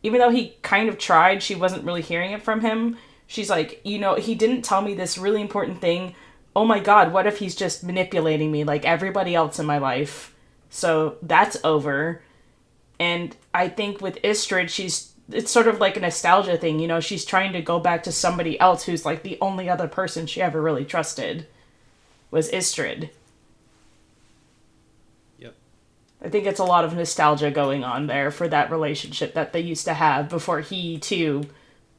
even though he kind of tried, she wasn't really hearing it from him. She's like, you know, he didn't tell me this really important thing. Oh my god, what if he's just manipulating me like everybody else in my life? So that's over. And I think with Istredd, she's it's sort of like a nostalgia thing, you know, she's trying to go back to somebody else who's like the only other person she ever really trusted was Istredd. Yep. I think it's a lot of nostalgia going on there for that relationship that they used to have before he too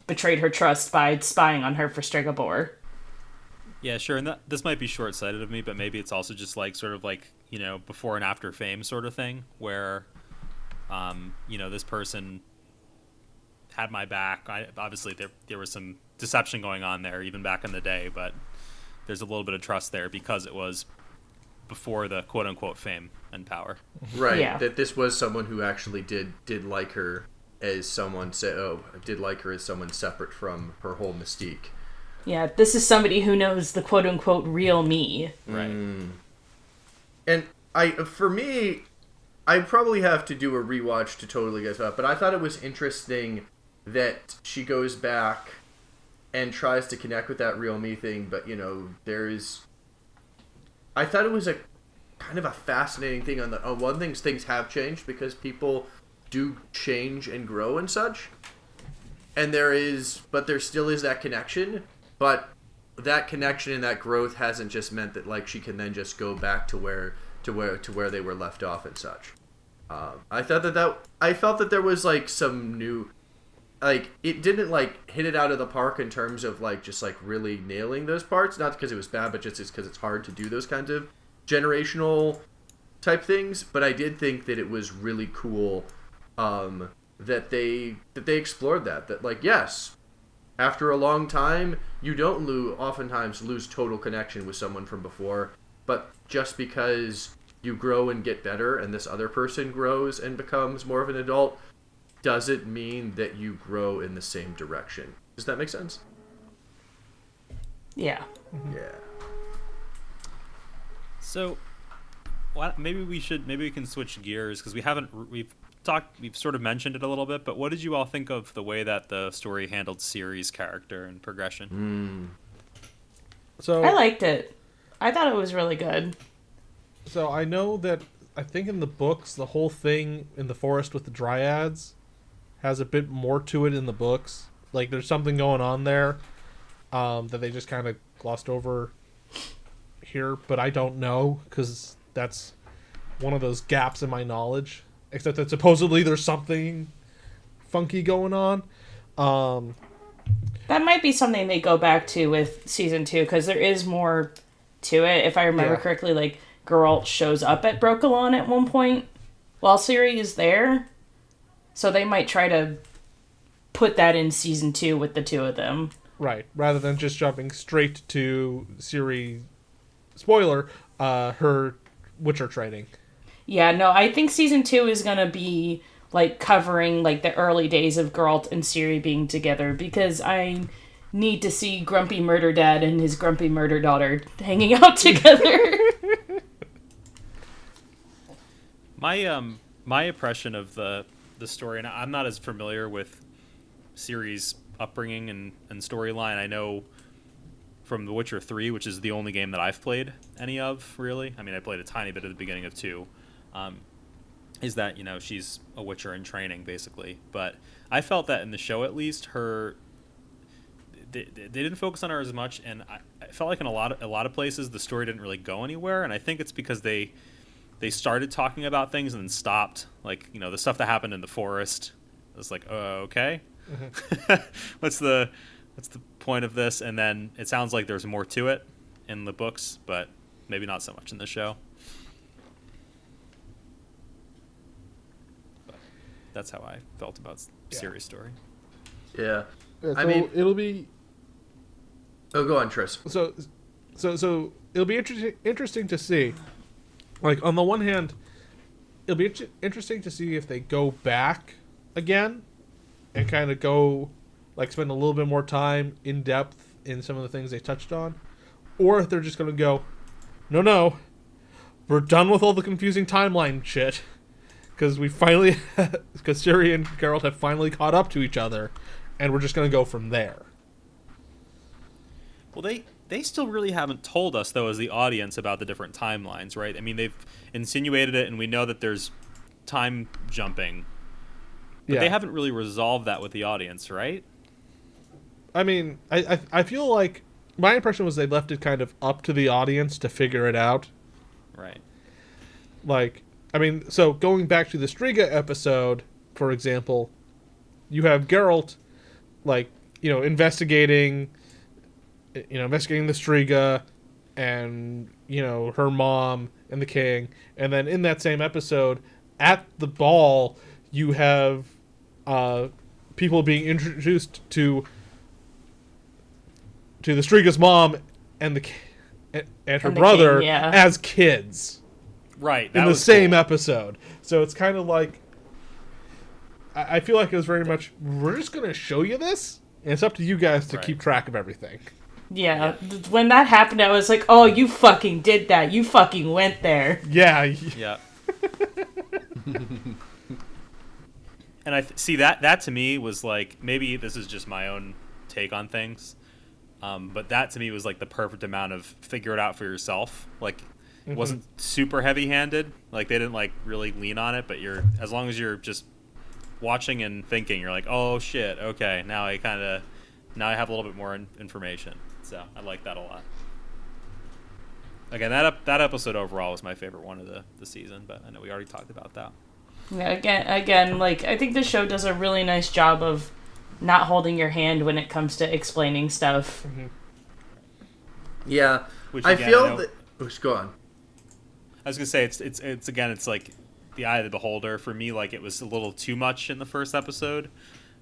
betrayed her trust by spying on her for Stregobor. Yeah, sure. And that, this might be short sighted of me, but maybe it's also just like sort of like, you know, before and after fame sort of thing where, um, you know, this person had my back. I, obviously, there, there was some deception going on there even back in the day, but there's a little bit of trust there because it was before the quote unquote fame and power. Right. Yeah. That this was someone who actually did did like her as someone say oh did like her as someone separate from her whole mystique. Yeah, this is somebody who knows the quote unquote real me. Right. And I for me, I probably have to do a rewatch to totally get up, but I thought it was interesting that she goes back and tries to connect with that real me thing, but you know, there's I thought it was a kind of a fascinating thing on the on one thing things have changed because people do change and grow and such. And there is but there still is that connection, but that connection and that growth hasn't just meant that like she can then just go back to where to where to where they were left off and such. Um, I thought that that I felt that there was like some new, like it didn't like hit it out of the park in terms of like just like really nailing those parts. Not because it was bad, but just because it's hard to do those kinds of generational type things. But I did think that it was really cool um, that they that they explored that. That like yes, after a long time, you don't lose oftentimes lose total connection with someone from before, but just because you grow and get better and this other person grows and becomes more of an adult doesn't mean that you grow in the same direction. Does that make sense? Yeah. Mm-hmm. Yeah. So, what, maybe we should maybe we can switch gears because we haven't we've talked we've sort of mentioned it a little bit. But what did you all think of the way that the story handled Ciri's character and progression? Hmm. So I liked it. I thought it was really good. So I know that I think in the books the whole thing in the forest with the dryads has a bit more to it in the books. Like there's something going on there um, that they just kind of glossed over here, but I don't know because that's one of those gaps in my knowledge. Except that supposedly there's something funky going on. Um, That might be something they go back to with season two because there is more to it. If I remember Yeah. correctly, like Geralt shows up at Brokilon at one point while Ciri is there, so they might try to put that in season two with the two of them. Right, rather than just jumping straight to Ciri. Spoiler: uh, her Witcher training. Yeah, no, I think season two is gonna be like covering like the early days of Geralt and Ciri being together because I need to see Grumpy Murder Dad and his Grumpy Murder Daughter hanging out together. My um my impression of the the story, and I'm not as familiar with Ciri's upbringing and, and storyline. I know from The Witcher Three, which is the only game that I've played any of, really. I mean, I played a tiny bit at the beginning of two. Um, is that you know she's a Witcher in training, basically. But I felt that in the show, at least, her they, they didn't focus on her as much, and I, I felt like in a lot of a lot of places the story didn't really go anywhere. And I think it's because they they started talking about things and then stopped. Like you know the stuff that happened in the forest. It was like, oh, okay. Mm-hmm. what's the what's the point of this? And then it sounds like there's more to it in the books, but maybe not so much in the show. But that's how I felt about Yeah. Ciri's story. Yeah. Yeah, I mean- it'll be Oh, go on, Tris. so so so it'll be interesting interesting to see. Like on the one hand, it'll be inter- interesting to see if they go back again and kind of go like spend a little bit more time in depth in some of the things they touched on, or if they're just going to go, no, no, we're done with all the confusing timeline shit because we finally, because Ciri and Geralt have finally caught up to each other, and we're just going to go from there. Well, they they still really haven't told us though, as the audience, about the different timelines, right? I mean, they've insinuated it, and we know that there's time jumping, but yeah, they haven't really resolved that with the audience, right? I mean, I, I I feel like my impression was they left it kind of up to the audience to figure it out. Right. like I mean, so going back to the Striga episode, for example, you have Geralt, like you know, investigating, you know, investigating the Striga, and you know her mom and the king, and then in that same episode, at the ball, you have uh, people being introduced to to the Striga's mom and the and, and her And the brother king, yeah. as kids Right. in the same cool. episode. So it's kind of like I, I feel like it was very much we're just gonna show you this, and it's up to you guys to Right. keep track of everything. Yeah, th- when that happened, I was like, "Oh, you fucking did that! You fucking went there." Yeah, Yeah. and I th- see that that to me was like maybe this is just my own take on things, um, but that to me was like the perfect amount of figure it out for yourself. Like, it wasn't super heavy handed. Like they didn't like really lean on it, but you're as long as you're just watching and thinking, you're like, oh shit, okay, now I kind of now I have a little bit more in- information. So I like that a lot. Again, that ep- that episode overall was my favorite one of the, the season, but I know we already talked about that. Yeah, again, again, like I think the show does a really nice job of not holding your hand when it comes to explaining stuff. Mm-hmm. Yeah, Which, I again, I feel know- that. Oh, go on. I was gonna say it's it's it's again it's like the eye of the beholder for me. Like it was a little too much in the first episode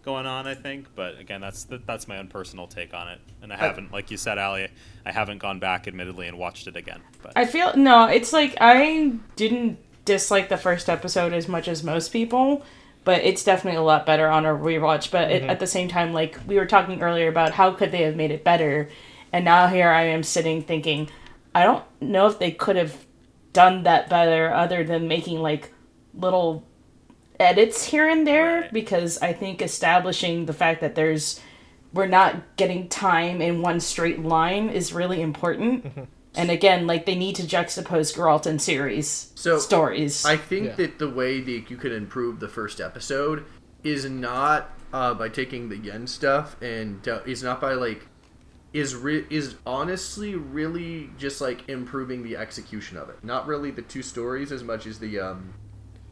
going on, I think. But again, that's that, that's my own personal take on it, and I haven't, like you said, Ali, I haven't gone back, admittedly, and watched it again. But I feel no, it's like I didn't dislike the first episode as much as most people, but it's definitely a lot better on a rewatch. But it, mm-hmm. at the same time, like we were talking earlier about how could they have made it better, and now here I am sitting thinking, I don't know if they could have done that better other than making like little edits here and there Right. because I think establishing the fact that there's we're not getting time in one straight line is really important. And again, like they need to juxtapose Geralt and Ciri's So, stories. I think Yeah. that the way that you can improve the first episode is not uh, by taking the yen stuff and uh, is not by like is re- is honestly really just like improving the execution of it. Not really the two stories as much as the um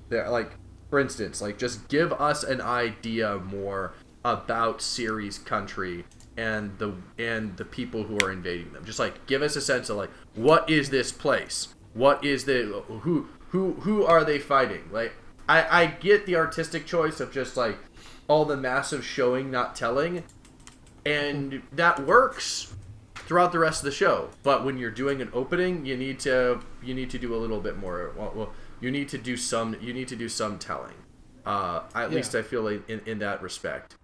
the like for instance, like just give us an idea more about Ciri's country and the and the people who are invading them. Just like give us a sense of like what is this place? What is the who who who are they fighting? Like I I get the artistic choice of just like all the massive showing not telling and that works throughout the rest of the show. But when you're doing an opening, you need to you need to do a little bit more. Well, well you need to do some you need to do some telling. Uh, at Yeah. least I feel like in, in that respect.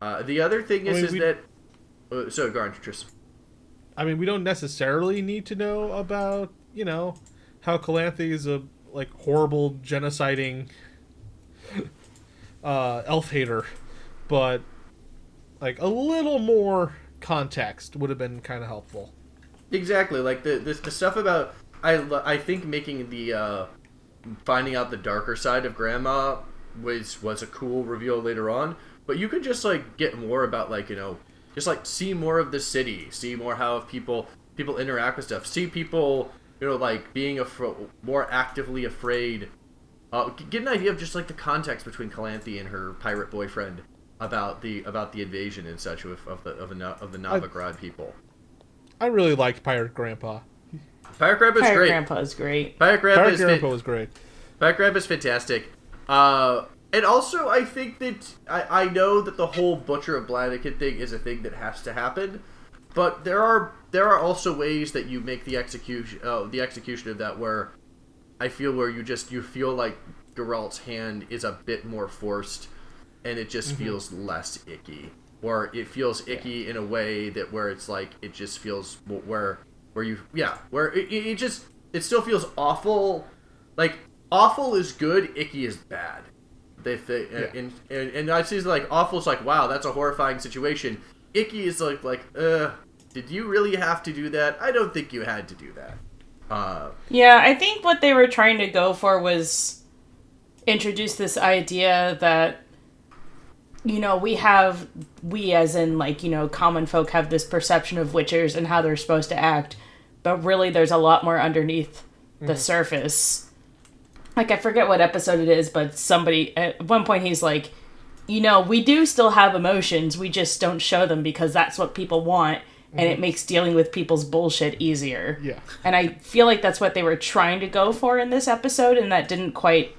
Uh, the other thing is mean, is we- that uh, so go on, I mean, we don't necessarily need to know about you know how Calanthe is a like horrible genociding uh, elf hater, but like a little more context would have been kind of helpful. Exactly, like the, the the stuff about I I think making the uh, finding out the darker side of Grandma was was a cool reveal later on. But you could just like get more about like you know just like see more of the city, see more how people people interact with stuff, see people you know like being afro- more actively afraid. Uh, get an idea of just like the context between Calanthe and her pirate boyfriend about the about the invasion and such of, of the of the of the Novigrad people. I really liked Pirate Grandpa. Pirate Grandpa's Pirate great. Grandpa is great. Pirate Grandpa Pirate is Grandpa fit- was great. Pirate Grandpa's fantastic. Uh, and also, I think that I, I know that the whole Butcher of Blaviken thing is a thing that has to happen, but there are there are also ways that you make the execution uh, the execution of that where I feel where you just you feel like Geralt's hand is a bit more forced, and it just feels less icky. or it feels icky in a way that where it's like it just feels where where you yeah where it, it just it still feels awful. Like awful is good icky is bad. They think Yeah. and, and and i see like awful is like wow that's a horrifying situation. Icky is like like uh did you really have to do that? I don't think you had to do that. Uh Yeah, I think what they were trying to go for was introduce this idea that you know, we have we as in like, you know, common folk have this perception of witchers and how they're supposed to act, but really there's a lot more underneath the mm-hmm. surface. Like I forget what episode it is, but somebody at one point he's like, you know, we do still have emotions, we just don't show them because that's what people want and it mm-hmm. makes dealing with people's bullshit easier. Yeah. And I feel like that's what they were trying to go for in this episode, and that didn't quite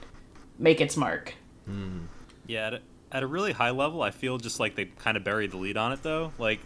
make its mark. Mm-hmm. Yeah, at a, at a really high level, I feel just like they kind of buried the lead on it though. Like,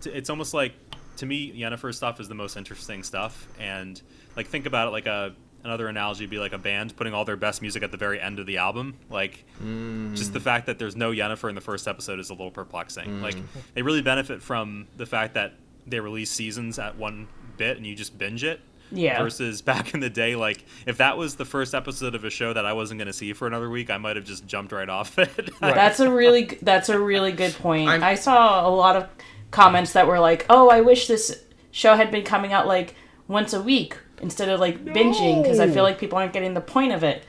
t- it's almost like to me, Yennefer's stuff is the most interesting stuff, and like think about it like a another analogy would be like a band putting all their best music at the very end of the album. Like, mm. just the fact that there's no Yennefer in the first episode is a little perplexing. Mm. Like, they really benefit from the fact that they release seasons at one bit and you just binge it. Yeah. Versus back in the day, like if that was the first episode of a show that I wasn't going to see for another week, I might have just jumped right off it. Right. That's a really that's a really good point. I'm- I saw a lot of comments that were like, "Oh, I wish this show had been coming out like once a week instead of like binging because I feel like people aren't getting the point of it."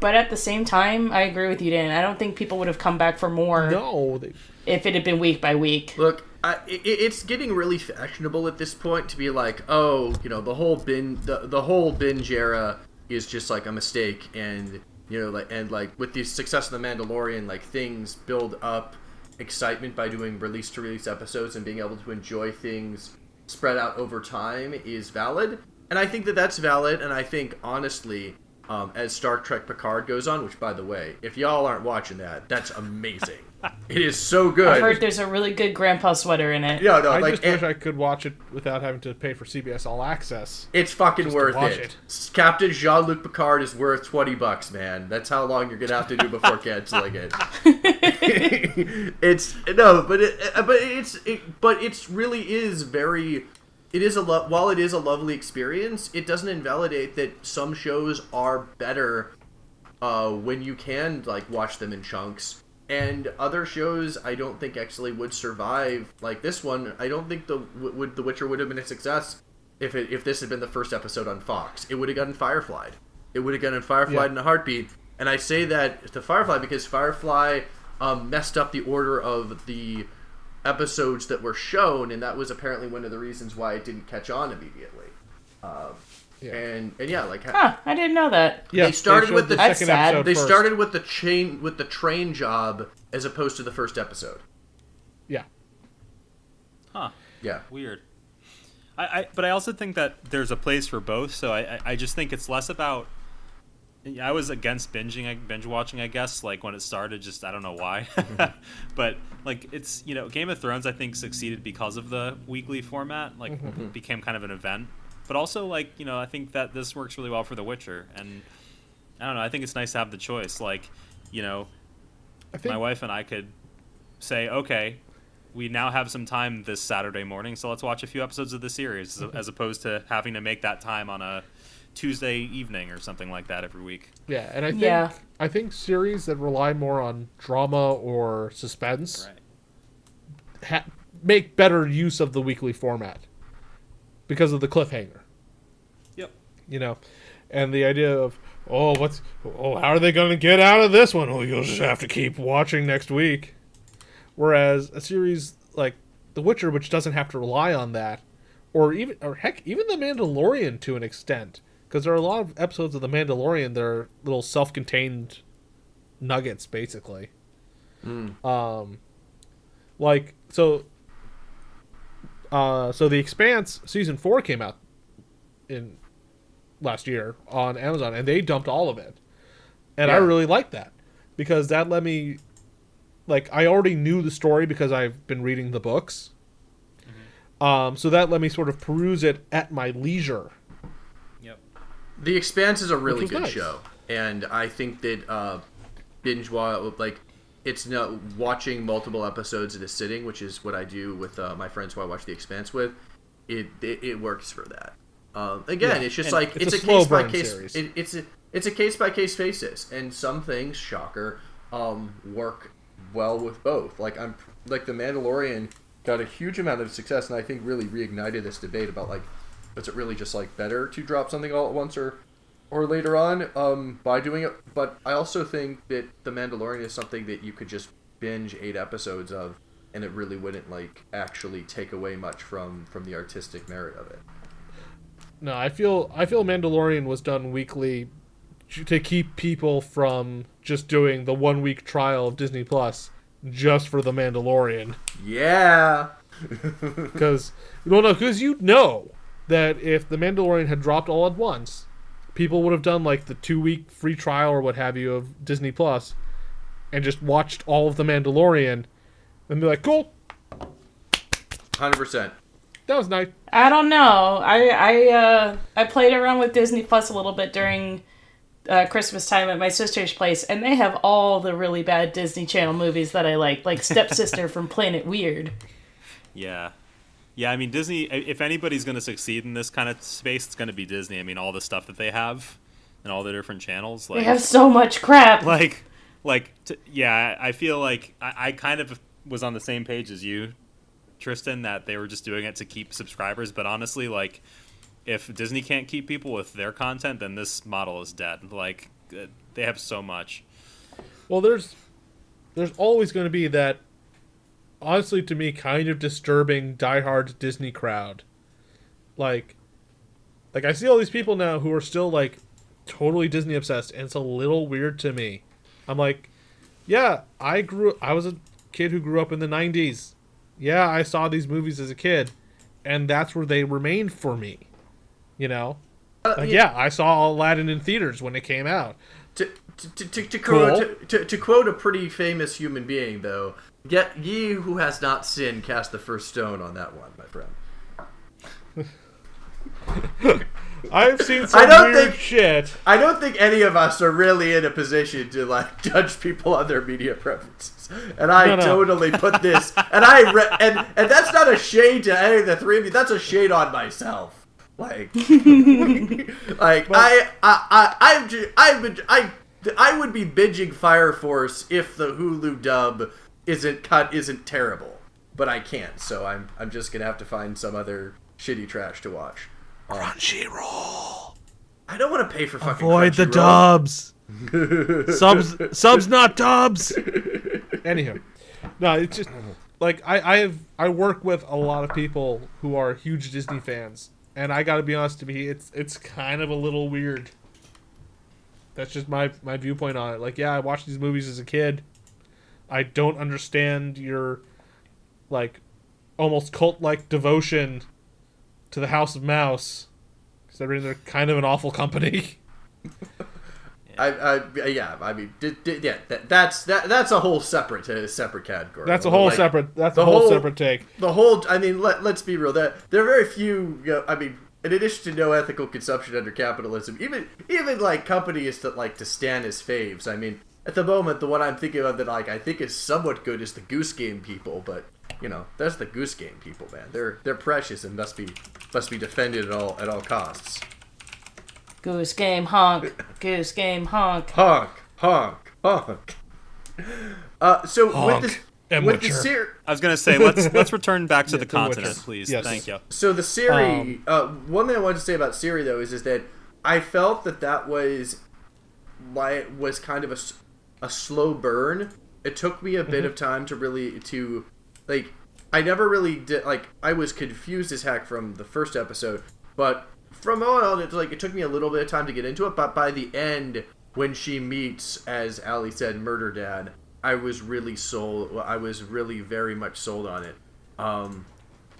But at the same time, I agree with you, Dan. I don't think people would have come back for more No, they, if it had been week by week. Look, I, it, it's getting really fashionable at this point to be like, oh, you know, the whole bin, the, the whole binge era is just like a mistake, and you know, like, and like with the success of the Mandalorian, like things build up excitement by doing release to release episodes and being able to enjoy things spread out over time is valid, and I think that that's valid, and I think honestly. Um, as Star Trek Picard goes on, which by the way, if y'all aren't watching that, that's amazing. It is so good. I've heard there's a really good grandpa sweater in it. Yeah, no, I like just and- wish I could watch it without having to pay for CBS All Access. it's fucking worth it. it. Captain Jean Luc Picard is worth twenty bucks, man. That's how long you're gonna have to do before canceling it. it's no, but it, uh, but it's it, but it's really is very. It is a lo- while it is a lovely experience, it doesn't invalidate that some shows are better uh, when you can like watch them in chunks. And other shows, I don't think actually would survive like this one. I don't think the would The Witcher would have been a success if it, if this had been the first episode on Fox. It would have gotten Firefly. It would have gotten Firefly Yeah. in a heartbeat. And I say that to Firefly because Firefly um, messed up the order of the episodes that were shown, and that was apparently one of the reasons why it didn't catch on immediately. Um, Yeah. And and yeah, like Huh, I didn't know that. Yeah, They started showed with the- That's second sad. episode they first. started with the chain with the train job as opposed to the first episode. Yeah, huh. Yeah. Weird. I, I but I also think that there's a place for both. So I, I, I just think it's less about. I was against binging, binge watching. I guess like when it started, just I don't know why, mm-hmm. but like it's you know Game of Thrones. I think succeeded because of the weekly format. Like it became kind of an event, but also like you know I think that this works really well for The Witcher, and I don't know. I think it's nice to have the choice. Like you know, I think my wife and I could say, okay, we now have some time this Saturday morning, so let's watch a few episodes of the series, as, as opposed to having to make that time on a Tuesday evening or something like that every week. yeah, and I think Yeah. I think series that rely more on drama or suspense Right. ha- make better use of the weekly format because of the cliffhanger. You know, and the idea of oh, what's oh, how are they going to get out of this one? Oh, you'll just have to keep watching next week. Whereas a series like The Witcher, which doesn't have to rely on that, or even or heck, even The Mandalorian to an extent, because there are a lot of episodes of The Mandalorian that are little self-contained nuggets, basically. Um, like so. Uh, so the Expanse season four came out in last year on Amazon, and they dumped all of it, and I really liked that because that let me, like, I already knew the story because I've been reading the books. Um, so that let me sort of peruse it at my leisure. Yep. The Expanse is a really good nice. show, and I think that uh, binge watch like it's no watching multiple episodes in a sitting, which is what I do with uh, my friends who I watch The Expanse with. It it, it works for that. Um, again, Yeah, it's just and like it's it's, a case by case. It, it's a it's a case by case basis, and some things, shocker, um, work well with both. Like I'm like the Mandalorian got a huge amount of success, and I think really reignited this debate about like, is it really just like better to drop something all at once or or later on um, by doing it? But I also think that the Mandalorian is something that you could just binge eight episodes of, and it really wouldn't like actually take away much from from the artistic merit of it. No, I feel I feel Mandalorian was done weekly to keep people from just doing the one week trial of Disney Plus just for the Mandalorian. Yeah. Because well, no, because you know that if the Mandalorian had dropped all at once, people would have done like the two week free trial or what have you of Disney Plus, and just watched all of the Mandalorian, and be like, "Cool, Hundred percent. That was nice." I don't know. I I uh, I played around with Disney Plus a little bit during uh, Christmas time at my sister's place, and they have all the really bad Disney Channel movies that I like, like Stepsister from Planet Weird. Yeah. Yeah, I mean Disney. If anybody's going to succeed in this kind of space, it's going to be Disney. I mean, all the stuff that they have, and all the different channels. Like, They have so much crap. like, like, t- yeah. I feel like I, I kind of was on the same page as you, Tristan. That they were just doing it to keep subscribers. But honestly, like, if Disney can't keep people with their content, then this model is dead. Like, uh, they have so much. Well, there's there's always going to be that honestly to me kind of disturbing diehard Disney crowd. Like like I see all these people now who are still like totally Disney obsessed and it's a little weird to me. I'm like, yeah, I grew I was a kid who grew up in the 90s. Yeah, I saw these movies as a kid and that's where they remained for me. You know? Uh, like, yeah, I saw Aladdin in theaters when it came out. To, to, to, to, to, Cool. quote, to, to, quote a pretty famous human being, though, get ye who has not sinned cast the first stone on that one, my friend. I've seen some I don't weird think- shit. I don't think any of us are really in a position to like judge people on their media preferences, and I No, no. totally put this, and I re- and and that's not a shade to any of the three of you. That's a shade on myself. Like, like I I I I've ju- I've been I I would be binging Fire Force if the Hulu dub isn't cut isn't terrible, but I can't. So I'm I'm just gonna have to find some other shitty trash to watch. Um, Crunchyroll. I don't want to pay for fucking Avoid the Crunchyroll. dubs. subs, subs, not dubs. Anywho, no, it's just like I, I have I work with a lot of people who are huge Disney fans, and I got to be honest to me, it's it's kind of a little weird. That's just my my viewpoint on it. Like, yeah, I watched these movies as a kid. I don't understand your like almost cult like devotion to the House of Mouse, considering they're kind of an awful company. I, I, yeah, I mean, d- d- yeah, that, that's that, that's a whole separate, uh, separate category. That's a whole Like, separate. That's a whole, whole- separate take. The whole, I mean, let, let's be real. That there are very few. You know, I mean, in addition to no ethical consumption under capitalism, even even like companies that like to stand as faves. I mean, at the moment, the one I'm thinking of that like I think is somewhat good is the Goose Game people, but you know, that's the Goose Game people, man. They're they're precious and must be must be defended at all at all costs. Goose game honk. Goose game honk. honk, honk, honk. Uh, so Honk with and the with the Witcher. ser- I was gonna say let's let's return back to Yeah, the The continent, Witcher. please. Yes. Thank you. so the Ciri. Um, uh, one thing I wanted to say about Ciri though is is that I felt that that was like was kind of a, a slow burn. It took me a bit of time to really to like. I never really did like. I was confused as heck from the first episode, but from on it's like it took me a little bit of time to get into it. But by the end, when she meets, as Ali said, Murder Dad, I was really sold. I was really very much sold on it. Um,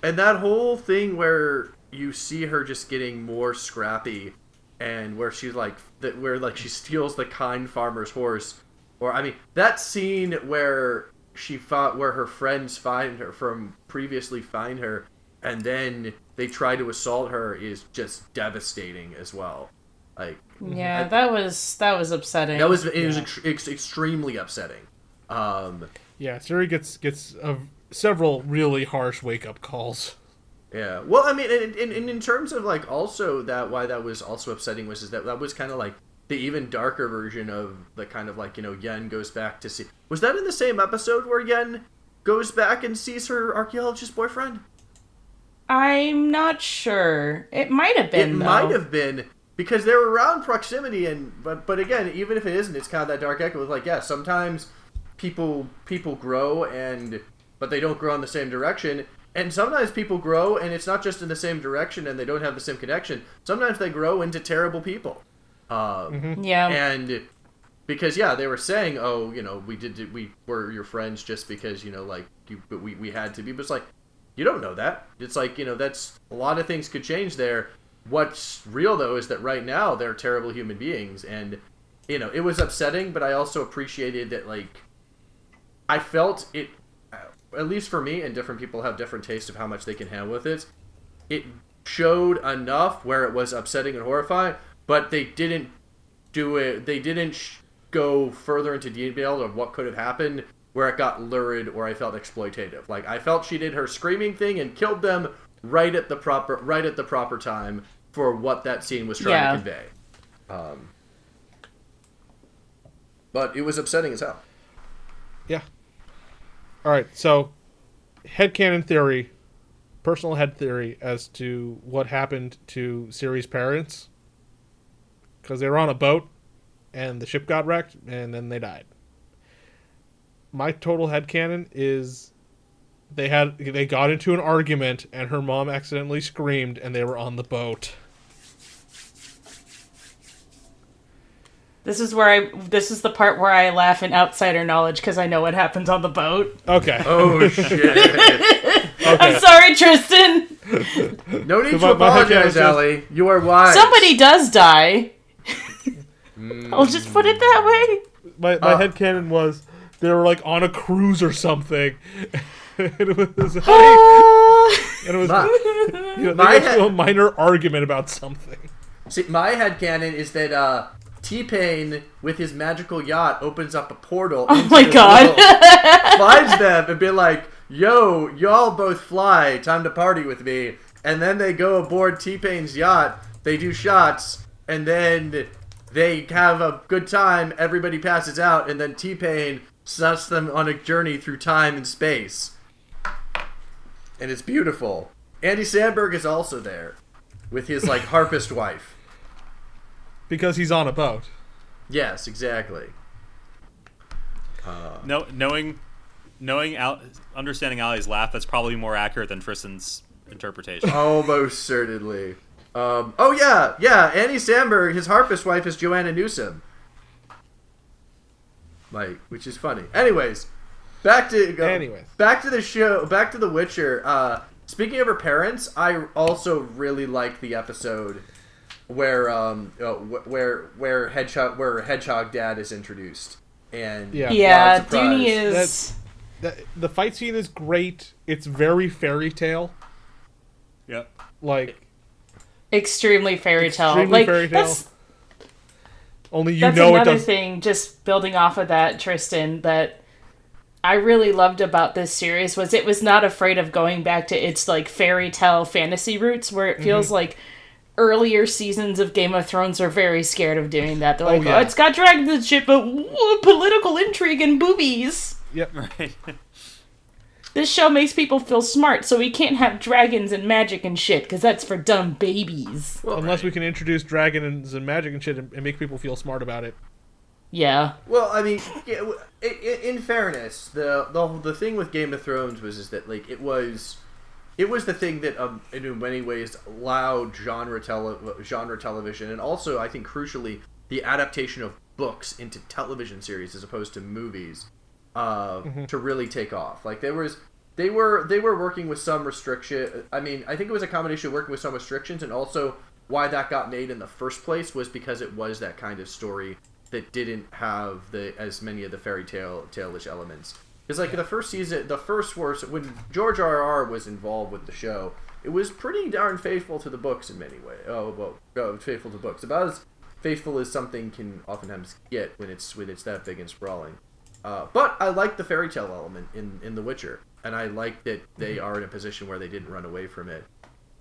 and that whole thing where you see her just getting more scrappy, and where she's like that, where like she steals the kind farmer's horse, or I mean that scene where she fought where her friends find her from previously find her, and then they try to assault her is just devastating as well. Like Yeah, that was that was upsetting. that was it was ex- ex- extremely upsetting. Um, Yeah, Ciri gets gets uh, several really harsh wake up calls. Yeah. Well, I mean, and, and, and in terms of like also that why that was also upsetting was is that that was kind of like the even darker version of the kind of like you know Yen goes back to see. Was that in the same episode where Yen goes back and sees her archaeologist boyfriend? I'm not sure. It might have It been. though. might have been because they're around proximity, and but but again, even if it isn't, it's kind of that dark echo. Of like, yeah, sometimes people people grow and but they don't grow in the same direction. And sometimes people grow, and it's not just in the same direction, and they don't have the same connection. Sometimes they grow into terrible people. Um, Yeah. and because yeah they were saying oh you know we did we were your friends just because you know like you but we, we had to be but it's like you don't know that it's like you know that's a lot of things could change there what's real though is that right now they're terrible human beings and you know it was upsetting but i also appreciated that like i felt it at least for me and different people have different tastes of how much they can handle with it it showed enough where it was upsetting and horrifying, but they didn't do it. They didn't sh- go further into detail of what could have happened where it got lurid or I felt exploitative. Like I felt she did her screaming thing and killed them right at the proper right at the proper time for what that scene was trying Yeah. to convey. Um, but it was upsetting as hell. Yeah. All right, so headcanon theory, personal head theory as to what happened to Ciri's parents. Because they were on a boat and the ship got wrecked and then they died. My total head headcanon is they had they got into an argument and her mom accidentally screamed and they were on the boat. This is where I. This is the part where I laugh in outsider knowledge because I know what happens on the boat. Okay. Oh shit! I'm sorry, Tristan. no need to My- my apologize, just- Ali. You are wise. Somebody does die. I'll just put it that way. My my Uh, headcanon was they were like on a cruise or something. and it was and it was My- you know, my they got head- into a minor argument about something. See, my headcanon is that uh, T Pain, with his magical yacht, opens up a portal. Oh into my God. world, finds them and be like, "Yo, y'all both fly. Time to party with me." And then they go aboard T Pain's yacht. They do shots, and then they have a good time. Everybody passes out, and then T Pain sets them on a journey through time and space. And it's beautiful. Andy Samberg is also there with his like harpist wife. Because he's on a boat. Yes, exactly. No, knowing, knowing, Al, understanding Ali's laugh, that's probably more accurate than Tristan's interpretation. Almost certainly. Um, oh yeah, yeah. Andy Samberg, his harpist wife is Joanna Newsom. Like, which is funny. Anyways, back to uh, Anyways. back to the show. Back to The Witcher. Uh, speaking of her parents, I also really like the episode where um uh, where where hedgehog where hedgehog dad is introduced and Yeah. Yeah, Duny is. The, the fight scene is great. It's very fairy tale. yep. Like extremely fairy tale. Extremely like fairy tale. that's only you that's know it another does. thing. Just building off of that, Tristan, that I really loved about this series was it was not afraid of going back to its like fairy tale fantasy roots, where Mm-hmm. it feels like earlier seasons of Game of Thrones are very scared of doing that. They're like, yeah. oh, it's got dragons and shit, but whoa, political intrigue and boobies. Yep. Right. This show makes people feel smart, so we can't have dragons and magic and shit, because that's for dumb babies. Well, Unless we can introduce dragons and magic and shit and, and make people feel smart about it. Yeah. Well, I mean, yeah, w- i- i- in fairness, the the the thing with Game of Thrones was is that like it was, it was the thing that um, in many ways allowed genre tele- genre television, and also I think crucially the adaptation of books into television series as opposed to movies, uh, to really take off. Like there was. They were they were working with some restriction. I mean, I think it was a combination of working with some restrictions and also why that got made in the first place was because it was that kind of story that didn't have the as many of the fairy tale tailish elements. Because like the first season, the first worst when George R. R. was involved with the show, it was pretty darn faithful to the books in many ways. Oh well, oh, faithful to books. About as faithful as something can oftentimes get when it's when it's that big and sprawling. Uh, but I like the fairy tale element in in The Witcher, and I like that they are in a position where they didn't run away from it.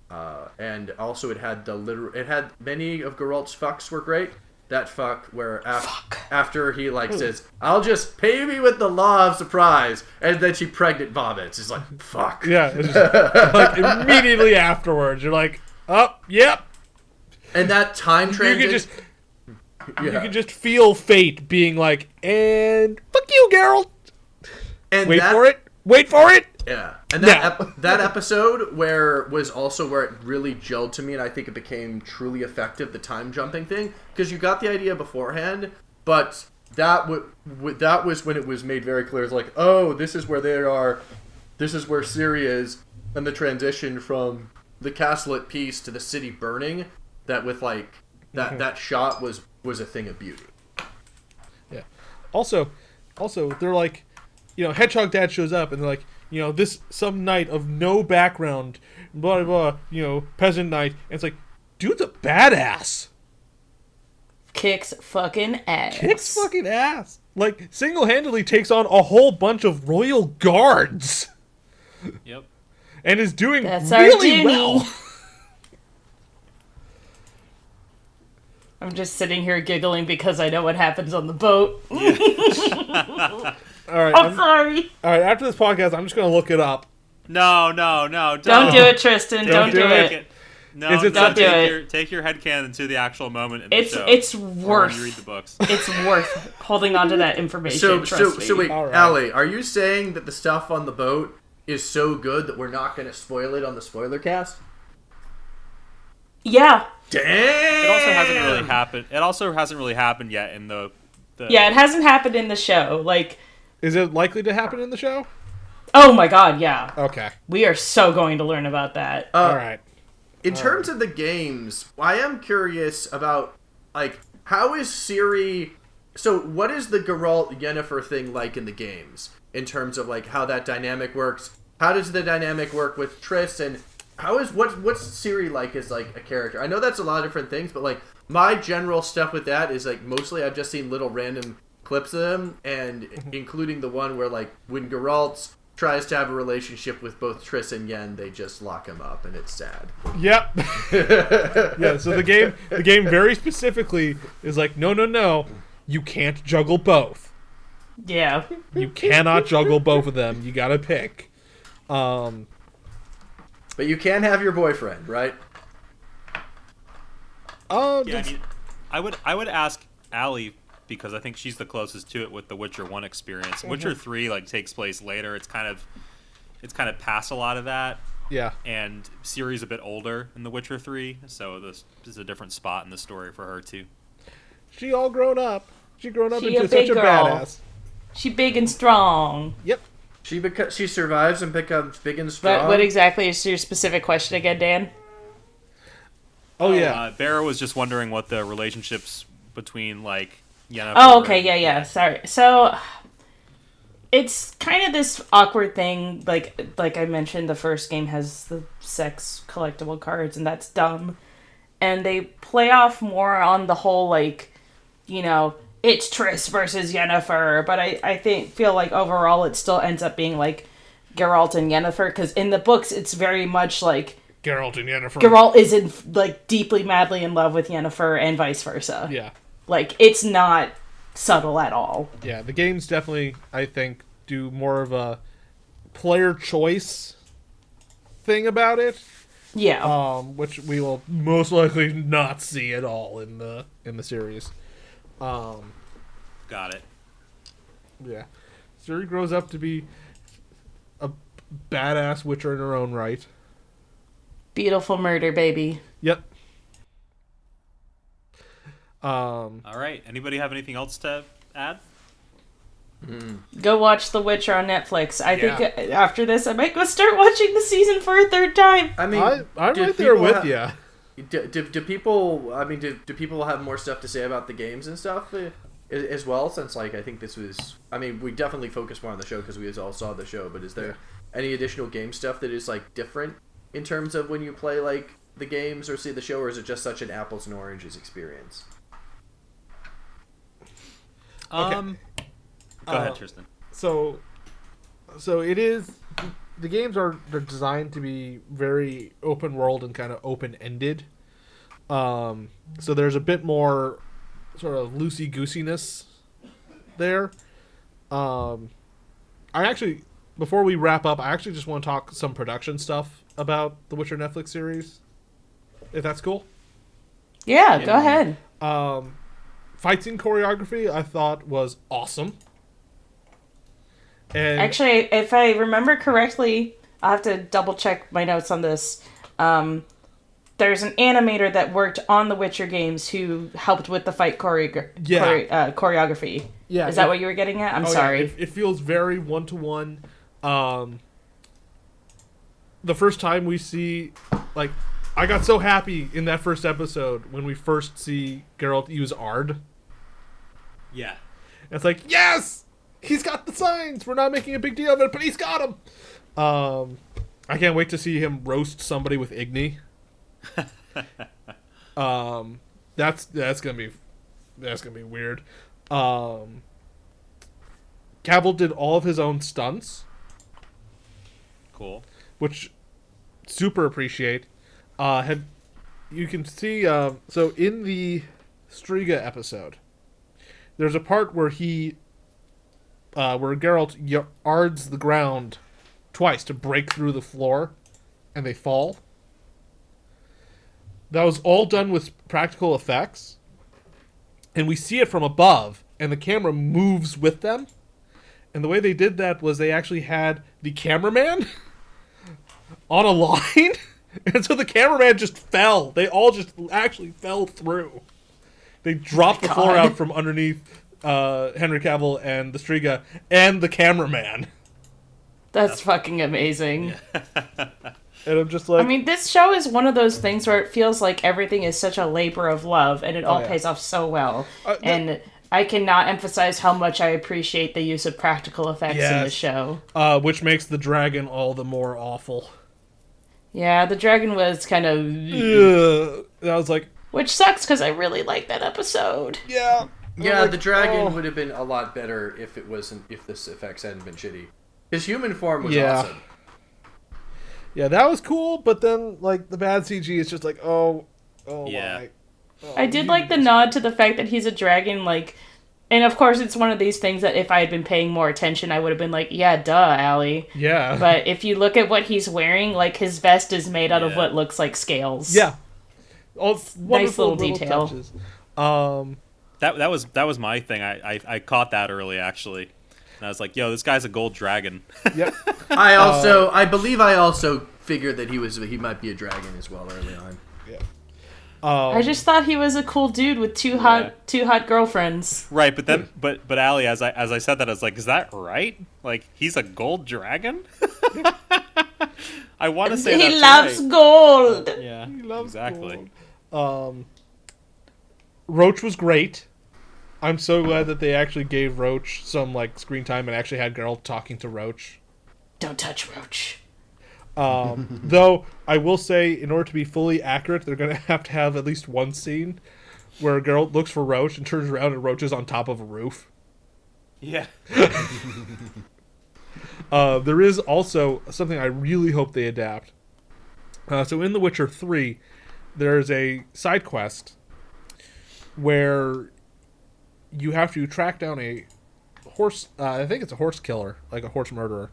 Uh, and also, it had the literal. It had many of Geralt's fucks were great. That fuck where af- Fuck. after he like says, "I'll just pay me with the law of surprise," and then she pregnant vomits. It's like fuck. Yeah, it's just, like immediately afterwards, you're like, "Oh, yep." And that time You transit. can just yeah. you can just feel fate being like, "And fuck you, Geralt. and Wait that, for it. Wait for it." Yeah, and that Now. ep- that episode where was also where it really gelled to me, and I think it became truly effective. The time jumping thing, because you got the idea beforehand, but that w- w- that was when it was made very clear. It's like, oh, this is where they are. This is where Ciri is, and the transition from the castle at peace to the city burning. That with like that mm-hmm. that shot was was a thing of beauty. Yeah. Also, also they're like, you know, Hedgehog Dad shows up and they're like, you know, this some knight of no background, blah blah, blah you know, peasant knight, and it's like, dude's a badass. Kicks fucking ass. Kicks fucking ass. Like single handedly takes on a whole bunch of royal guards Yep. and is doing That's our really Junie. well. I'm just sitting here giggling because I know what happens on the boat. All right, I'm I'm- sorry. all right. After this podcast, I'm just gonna look it up. No, no, no. Don't, Don't do it, Tristan. Don't, do, do it. it. No, Is it no, Don't do take it. Your, take your headcanon to the actual moment in It's the show. it's or when worth you read the books. it's worth holding on to that information. So trust so me. so wait, All right. Ali, are you saying that the stuff on the boat is so good that we're not going to spoil it on the spoiler cast? Yeah, Damn. It also hasn't really happened. It also hasn't really happened yet in the. the yeah. It hasn't happened in the show. Like, Is it likely to happen in the show? oh my god, yeah. Okay. We are so going to learn about that. Uh, All right. In terms of the games, I am curious about like how is Ciri. So what is the Geralt Yennefer thing like in the games in terms of like how that dynamic works? How does the dynamic work with Triss and how is what what's Ciri like as like a character? I know that's a lot of different things, but like my general stuff with that is like mostly I've just seen little random clips of them and including the one where like when Geralt tries to have a relationship with both Triss and Yen, they just lock him up and it's sad. Yep. yeah. So the game, the game very specifically is like, no, no, no, you can't juggle both. Yeah. You cannot juggle both of them. You gotta pick. Um. But you can have your boyfriend, right? Oh, Yeah, I mean, I would I would ask Ali because I think she's the closest to it with the Witcher One experience. Witcher Three like takes place later. It's kind of it's kind of past a lot of that, yeah. and Ciri's a bit older in the Witcher Three, so this is a different spot in the story for her too. She all grown up. She grown up She into a such big a badass. She big and strong. Yep. She beca- she survives and becomes big and strong. But what exactly is your specific question again, Dan? Oh yeah. Uh, Bera was just wondering what the relationships between like Yennefer. Oh, okay, yeah, yeah. Sorry. So it's kind of this awkward thing. Like, like I mentioned, the first game has the sex collectible cards, and that's dumb. And they play off more on the whole like, you know, it's Triss versus Yennefer. But I, I think feel like overall it still ends up being like Geralt and Yennefer because in the books it's very much like Geralt and Yennefer. Geralt is in like deeply madly in love with Yennefer and vice versa. Yeah. Like it's not subtle at all. Yeah. The games definitely, I think, do more of a player choice thing about it. Yeah. um, which we will most likely not see at all in the in the series. Um, Got it. yeah, Ciri grows up to be a badass witcher in her own right. Beautiful murder, baby. Yep. Um, All right. Anybody have anything else to add? Go watch The Witcher on Netflix. I Yeah. think after this, I might go start watching the season for a third time. I mean, I I'm right there with have- you. Do, do, do people? I mean, do, do people have more stuff to say about the games and stuff uh, as well? Since like I think this was. I mean, we definitely focused more on the show because we all saw the show. But is there any additional game stuff that is like different in terms of when you play like the games or see the show, or is it just such an apples and oranges experience? Um, Go Uh, ahead, Tristan. so so it is the games are they're designed to be very open world and kind of open ended um so there's a bit more sort of loosey goosiness there. Um i actually before we wrap up i actually just want to talk some production stuff about the witcher netflix series if that's cool. Yeah, go ahead. um fight scene choreography i thought was awesome and Actually, if I remember correctly, I'll have to double check my notes on this. Um, there's an animator that worked on the Witcher games who helped with the fight choreogra- Yeah. chore- uh, choreography. Yeah, Is that it- what you were getting at? I'm Oh, yeah, sorry. It, it feels very one to one. Um, the first time we see, like, I got so happy in that first episode when we first see Geralt use Aard. Yeah. It's like, yes, he's got the signs. We're not making a big deal of it, but he's got them. Um, I can't wait to see him roast somebody with Igni. um, that's that's gonna be that's gonna be weird. Um, Cavill did all of his own stunts, Cool. which super appreciate. Uh, have you can see um, so in the Striga episode, there's a part where he, uh, where Geralt Aards the ground twice to break through the floor, and they fall. That was all done with practical effects, and we see it from above, and the camera moves with them. And the way they did that was they actually had the cameraman on a line, and so the cameraman just fell. They all just actually fell through. They dropped the floor God. out from underneath uh, Henry Cavill and the Striga and the cameraman. That's fucking amazing. And I'm just like, I mean, this show is one of those things where it feels like everything is such a labor of love, and it all Oh, yeah. pays off so well. Uh, th- and I cannot emphasize how much I appreciate the use of practical effects in the show. uh, which makes the dragon all the more awful. Yeah, the dragon was kind of, Ugh. And I was like, which sucks because I really like that episode. yeah, Yeah, like, the dragon oh. would have been a lot better if it wasn't if this effects hadn't been shitty. His human form was Yeah. awesome. yeah, that was cool. But then like the bad CG is just like, oh, oh Yeah. my. Oh, I did you like the nod to the fact that he's a dragon, like, and of course it's one of these things that if I had been paying more attention, I would have been like, yeah, duh, Ali. Yeah, But if you look at what he's wearing, like his vest is made out of what looks like scales. yeah. Oh, it's wonderful little detail. touches. Um, That that was that was my thing. I I, I caught that early actually. And I was like, yo, this guy's a gold dragon. yep. I also, I believe, I also figured that he was he might be a dragon as well early on. Um, I just thought he was a cool dude with two hot Yeah. two hot girlfriends. right, but then but but Ali, as I as I said that, I was like, is that right? Like he's a gold dragon? I want to say he that's loves right. gold. Yeah, He loves exactly. gold. Um, Roach was great. I'm so glad that they actually gave Roach some like screen time and actually had Geralt talking to Roach. Don't touch Roach. Um, though I will say, in order to be fully accurate, they're gonna have to have at least one scene where Geralt looks for Roach and turns around and Roach is on top of a roof. Yeah. Uh, there is also something I really hope they adapt. Uh, so in The Witcher 3, there's a side quest where you have to track down a horse. Uh, I think it's a horse killer, like a horse murderer.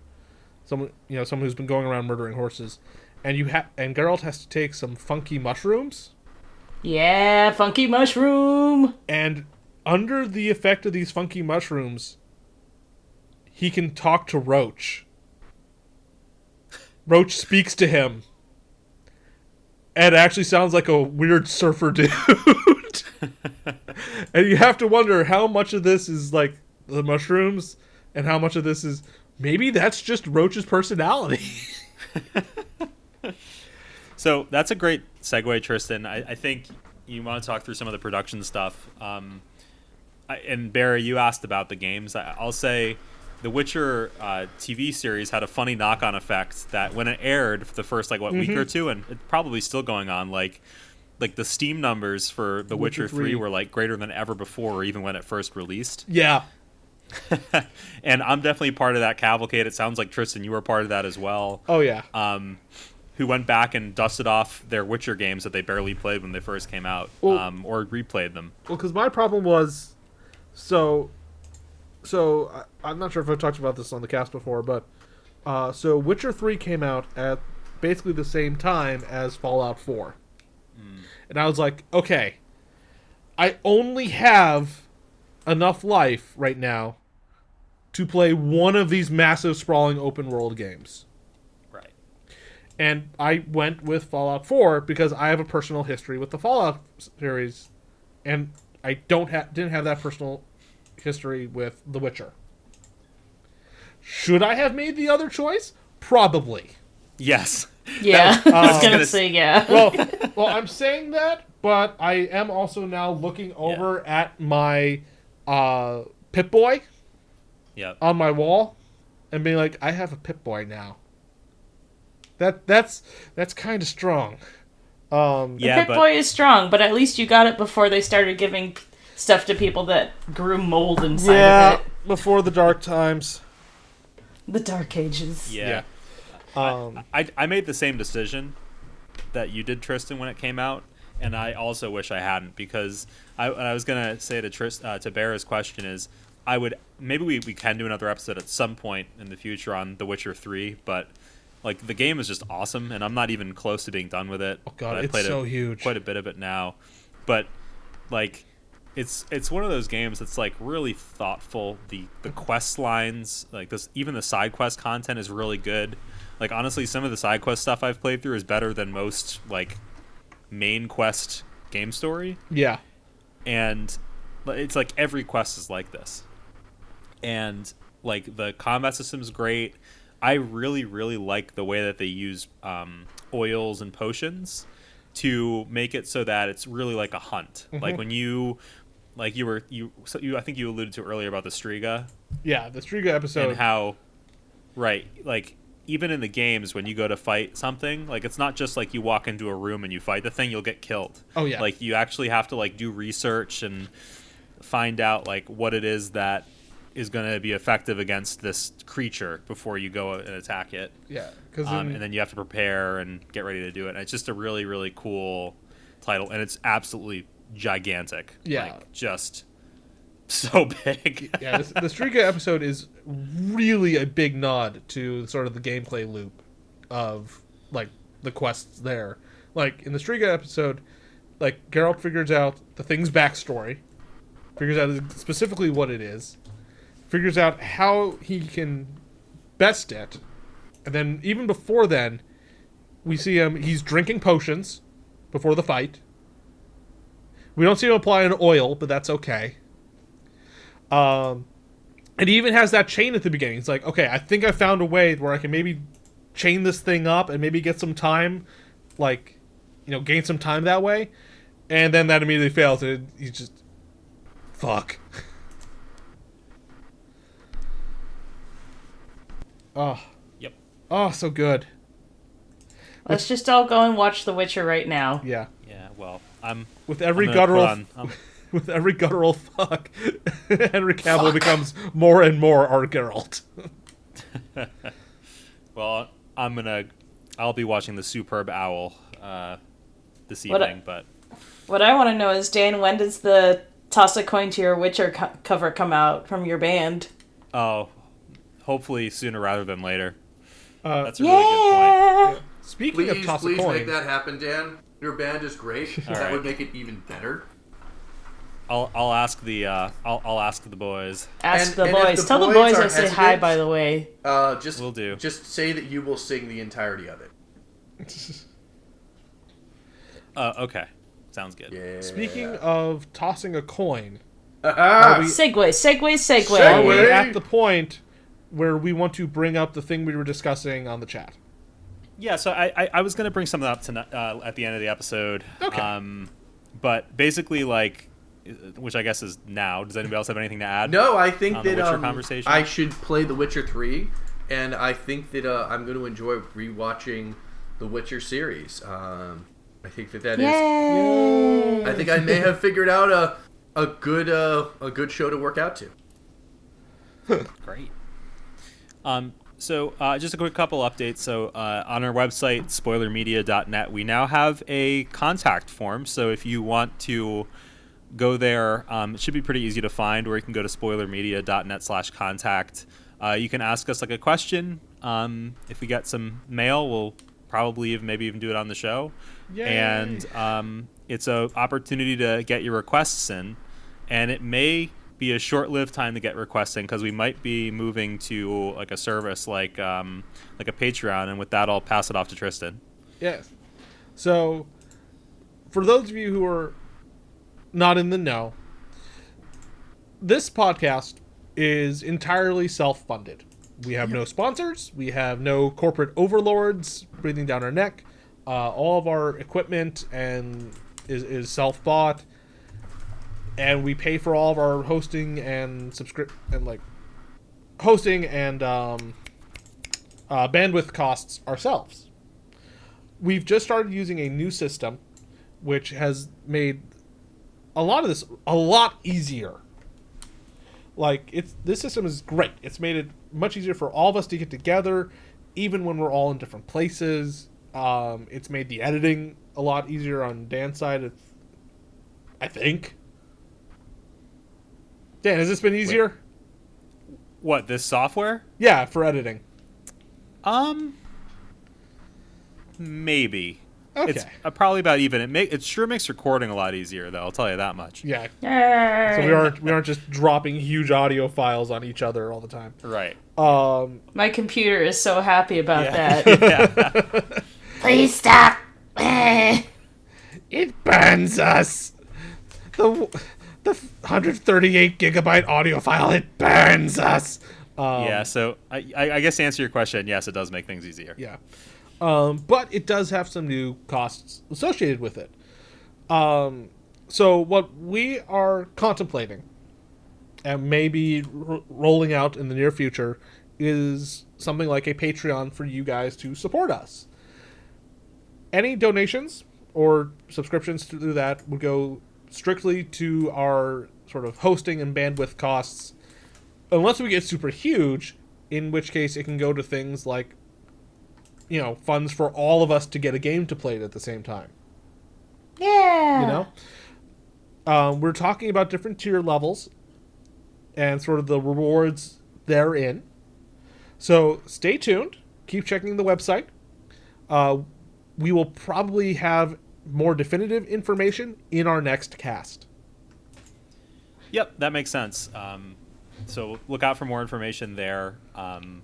Someone, you know, someone who's been going around murdering horses, and you have and Geralt has to take some funky mushrooms, Yeah, funky mushroom. and under the effect of these funky mushrooms, he can talk to Roach. Roach speaks to him. And actually sounds like a weird surfer dude. and you have to wonder how much of this is like the mushrooms and how much of this is maybe that's just Roach's personality. So that's a great segue, Tristan. I, I think you want to talk through some of the production stuff. Um, I, and Barry, you asked about the games. I, I'll say the Witcher uh, TV series had a funny knock-on effect that when it aired for the first like what week or two, and it's probably still going on. Like, like the Steam numbers for The Witcher Witcher, 3 3. were like greater than ever before, even when it first released. yeah. and I'm definitely part of that cavalcade. It sounds like Tristan, you were part of that as well. Oh yeah. Um, who went back and dusted off their Witcher games that they barely played when they first came out, Well- um, or replayed them. Well, because my problem was, so, so I, I'm not sure if I've talked about this on the cast before, but uh, so Witcher Three came out at basically the same time as Fallout Four, and I was like, okay, I only have enough life right now to play one of these massive sprawling open world games. Right. And I went with Fallout 4 because I have a personal history with the Fallout series, and I don't have didn't have that personal history with The Witcher. Should I have made the other choice? Probably. Yes. Yeah, I was um, gonna gonna say yeah. Well, well, I'm saying that, but I am also now looking over at my uh, Pip Boy Yep. on my wall and being like, I have a Pip Boy now. That that's that's kind of strong. Um, yeah, Pip but Boy is strong, but at least you got it before they started giving stuff to people that grew mold inside yeah, of it. before the dark times. The Dark Ages. yeah. Um, I, I made the same decision that you did, Tristan, when it came out, and I also wish I hadn't because I, what I was gonna say to Trist, uh, to Bear's question is I would maybe we, we can do another episode at some point in the future on The Witcher Three, but like the game is just awesome, and I'm not even close to being done with it. Oh, God, I it's played so a, huge. quite a bit of it now, but like it's it's one of those games that's like really thoughtful. The the quest lines, like this, even the side quest content is really good. Like honestly, some of the side quest stuff I've played through is better than most like main quest game story, yeah, and it's like every quest is like this. And like the combat system is great. I really really like the way that they use um, oils and potions to make it so that it's really like a hunt. Like when you like you were you so you I think you alluded to earlier about the Striga yeah. The Striga episode. and how right like even in the games when you go to fight something like it's not just like you walk into a room and you fight the thing you'll get killed Oh, yeah. like you actually have to like do research and find out like what it is that is going to be effective against this creature before you go and attack it yeah, because um, and then you have to prepare and get ready to do it and it's just a really really cool title and it's absolutely gigantic Yeah. like just so big yeah, this, the Striga episode is really a big nod to sort of the gameplay loop of like the quests there. Like in the Striga episode, like Geralt figures out the thing's backstory, figures out specifically what it is, figures out how he can best it, and then even before then, we see him. He's drinking potions before the fight. We don't see him applying oil, but that's okay. Um, and he even has that chain at the beginning. It's like, okay, I think I found a way where I can maybe chain this thing up and maybe get some time, like, you know, gain some time that way. And then that immediately fails, and he's just, fuck. oh, yep oh, so good. Let's just all go and watch The Witcher right now. Yeah, yeah well i'm with every I'm gonna put guttural, on- I'm- with every guttural fuck, Henry Cavill becomes more and more our Geralt. Well, I'm gonna. I'll be watching the Superb Owl uh, this What a- evening, but What I want to know is, Dan, when does the Toss a Coin to Your Witcher co- cover come out from your band? oh, hopefully sooner rather than later. Uh, That's a really good point. Yeah! speaking of Please, toss a please coin, make that happen, Dan. Your band is great. that right. would make it even better. I'll I'll ask the uh, I'll I'll ask the boys. Ask And- the and boys. the Tell the boys boys I say hi, by the way. Uh, just Will do. Just say that you will sing the entirety of it. Uh, okay, sounds good. Yeah. Speaking of tossing a coin, we- Segue, segue, segue. are we Segue. at the point where we want to bring up the thing we were discussing on the chat? Yeah, so I, I, I was gonna bring something up tonight uh, at the end of the episode. Okay. Um, but basically, like, which I guess is now. Does anybody else have anything to add? No, I think On the that um, conversation? I should play The Witcher 3, and I think that uh, I'm going to enjoy rewatching the Witcher series. Um, I think that that is. Yay! I think I may have figured out a a good uh, a good show to work out to. Great. Um, so uh, just a quick couple updates. So uh, on our website, spoilermedia.net, we now have a contact form. So if you want to go there, um, it should be pretty easy to find. Where you can go to spoilermedia.net/contact. Uh, you can ask us like a question. Um, if we get some mail, we'll probably even, maybe even do it on the show. Yay. And um, it's an opportunity to get your requests in, and it may be a short-lived time to get requests in because we might be moving to like a service like um, like a Patreon, and with that, I'll pass it off to Tristan. Yes. So, for those of you who are not in the know, this podcast is entirely self funded. We have no sponsors, we have no corporate overlords breathing down our neck. Uh, all of our equipment and is, is self bought, and we pay for all of our hosting and subscript and like hosting and um, uh, bandwidth costs ourselves. We've just started using a new system which has made a lot of this a lot easier. Like it's this system is great. It's made it much easier for all of us to get together even when we're all in different places. Um, it's made the editing a lot easier on dan's side it's, i think. Dan has this been easier? What this software? yeah for editing. Um, maybe. Okay It's uh, probably about even. It make it sure makes recording a lot easier, though. I'll tell you that much. yeah Yay. so we aren't we aren't just dropping huge audio files on each other all the time Right. um My computer is so happy about Yeah. that. yeah. Please stop. It burns us. The the 138 gigabyte audio file it burns us. Um, yeah. So I, I I guess to answer your question, yes, it does make things easier. Yeah. Um, but it does have some new costs associated with it. Um, so what we are contemplating and maybe r- rolling out in the near future is something like a Patreon for you guys to support us. Any donations or subscriptions to do that would go strictly to our sort of hosting and bandwidth costs, unless we get super huge, in which case it can go to things like, you know, funds for all of us to get a game to play at the same time. Yeah. You know, um, we're talking about different tier levels and sort of the rewards therein. So stay tuned. Keep checking the website. Uh, we will probably have more definitive information in our next cast. Yep, that makes sense. Um, so look out for more information there. Um,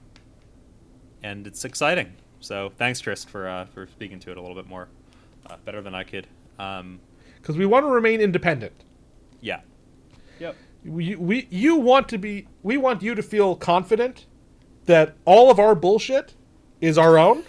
and it's exciting. So thanks, Trist, for uh, for speaking to it a little bit more, uh, better than I could. Um, Because we want to remain independent. yeah. Yep. we, we you want to be we want you to feel confident that all of our bullshit is our own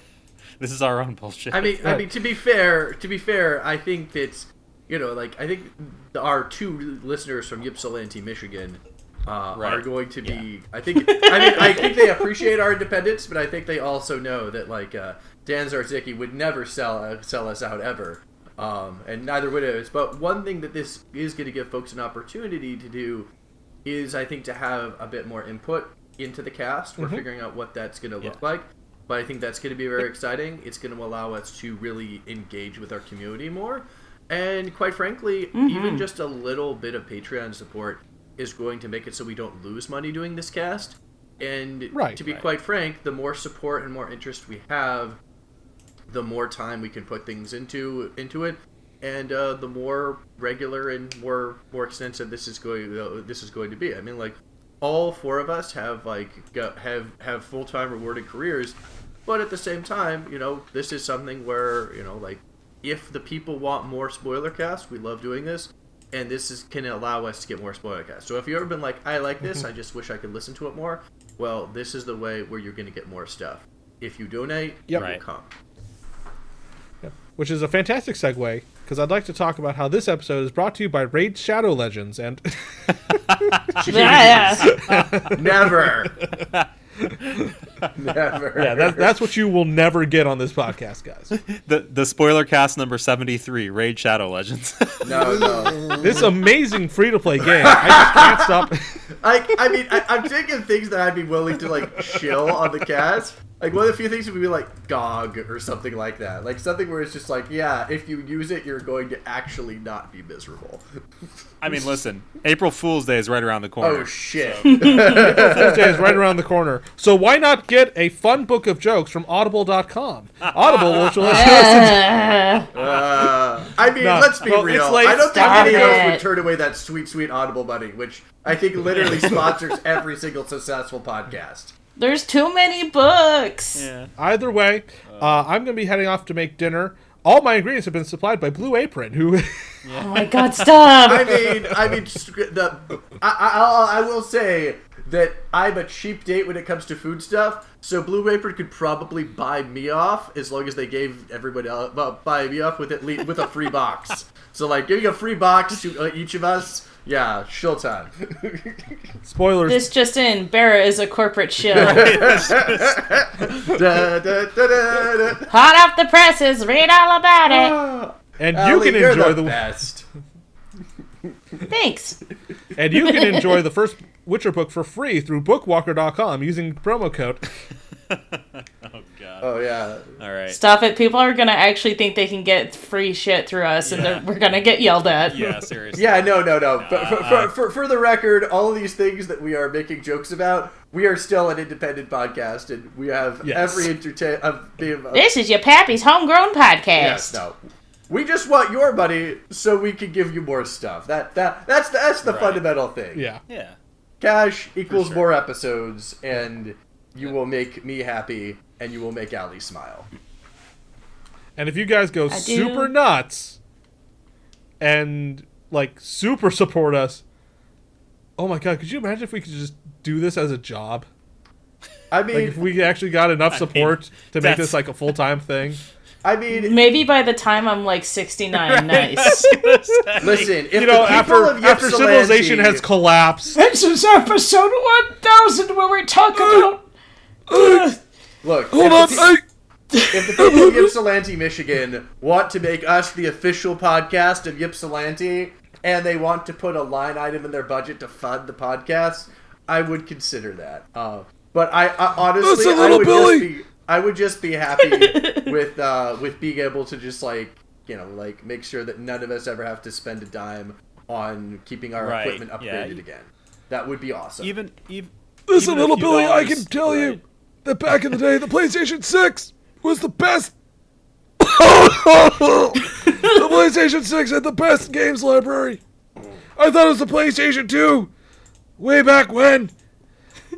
This is our own bullshit. I mean, I mean, to be fair, to be fair, I think that you know, like I think our two listeners from Ypsilanti, Michigan, uh, are going to be. I think. I mean, I think they appreciate our independence, but I think they also know that like uh, Dan Zarzicki would never sell uh, sell us out ever, um, and neither would us. But one thing that this is going to give folks an opportunity to do is, I think, to have a bit more input into the cast. We're figuring out what that's going to look Yeah. like. But I think that's going to be very exciting. It's going to allow us to really engage with our community more. And quite frankly, even just a little bit of Patreon support is going to make it so we don't lose money doing this cast. And Right. to be Right. quite frank, the more support and more interest we have, the more time we can put things into into it, and uh, the more regular and more more extensive this is going uh, this is going to be. I mean, like all four of us have like got, have have full time rewarded careers, but at the same time, you know, this is something where you know, like if the people want more spoiler cast, we love doing this. And this is can allow us to get more spoiler cast. So if you've ever been like, I like this, I just wish I could listen to it more. Well, this is the way where you're going to get more stuff. If you donate, Yep. it will Right. come. which is a fantastic segue because i'd like to talk about how this episode is brought to you by raid shadow legends and Yeah. Never. Never. yeah that, that's what you will never get on this podcast guys The the spoiler cast number seventy three, Raid Shadow Legends. no, no. this amazing free-to-play game i just can't stop Like, I mean, I, I'm taking things that I'd be willing to like chill on the cast. Like one of the few things would be like GOG or something like that. Like something where it's just like, yeah, if you use it, you're going to actually not be miserable. I mean, listen, April Fool's Day is right around the corner. Oh shit! April Fool's Day is right around the corner. So why not get a fun book of jokes from Audible.com? Audible, which will Uh, Uh, I mean, No, let's be well, real. late. I don't think Stop any of us would turn away that sweet, sweet Audible money, which I think literally sponsors every single successful podcast. There's too many books. Yeah. Either way, uh, I'm going to be heading off to make dinner. All my ingredients have been supplied by Blue Apron, who Oh my god, stop! I mean, I mean, the I, I, I will say that I'm a cheap date when it comes to food stuff. So Blue Apron could probably buy me off as long as they gave everybody else, uh, buy me off with at least with a free box. So like giving a free box to uh, each of us, yeah, showtime. spoilers. this just in: Bera is a corporate shill. Da, da, da, da, da. Hot off the presses, read all about it. Ah, and you Ali, can enjoy the the best. Thanks. and you can enjoy the first Witcher book for free through bookwalker.com using promo code. Oh. Yeah. All right. Stop it. People are gonna actually think they can get free shit through us, and Yeah. they're, we're gonna get yelled at. Yeah, seriously. Yeah, no, no, no. But for, uh, for, for, for the record, all of these things that we are making jokes about, we are still an independent podcast, and we have Yes. every entertain of being. Of, This is your pappy's homegrown podcast. yes, no. We just want your money so we can give you more stuff. That that that's the, that's the Right. fundamental thing. Yeah. Yeah. Cash equals sure. more episodes, and you will make me happy, and you will make Ali smile. And if you guys go do. super nuts and like super support us, oh my god, could you imagine if we could just do this as a job? I mean, Like if we actually got enough I support mean, to make this like a full time thing. I mean, Maybe by the time I'm like 69, nice. listen. If You know, the after of after civilization has collapsed, this is episode 1000 where we talk about. look, hold if on, the- I, if the people of Ypsilanti, Michigan, want to make us the official podcast of Ypsilanti, and they want to put a line item in their budget to fund the podcast, I would consider that. Uh, but I, I honestly, That's a I little would Billy. just be, I would just be happy with uh, with being able to just like you know like make sure that none of us ever have to spend a dime on keeping our Right, equipment upgraded yeah. again. That would be awesome. Even even. listen, even little few Billy, I can tell you right. That back in the day, the PlayStation Six was the best. the PlayStation Six had the best games library. I thought it was the PlayStation Two, way back when.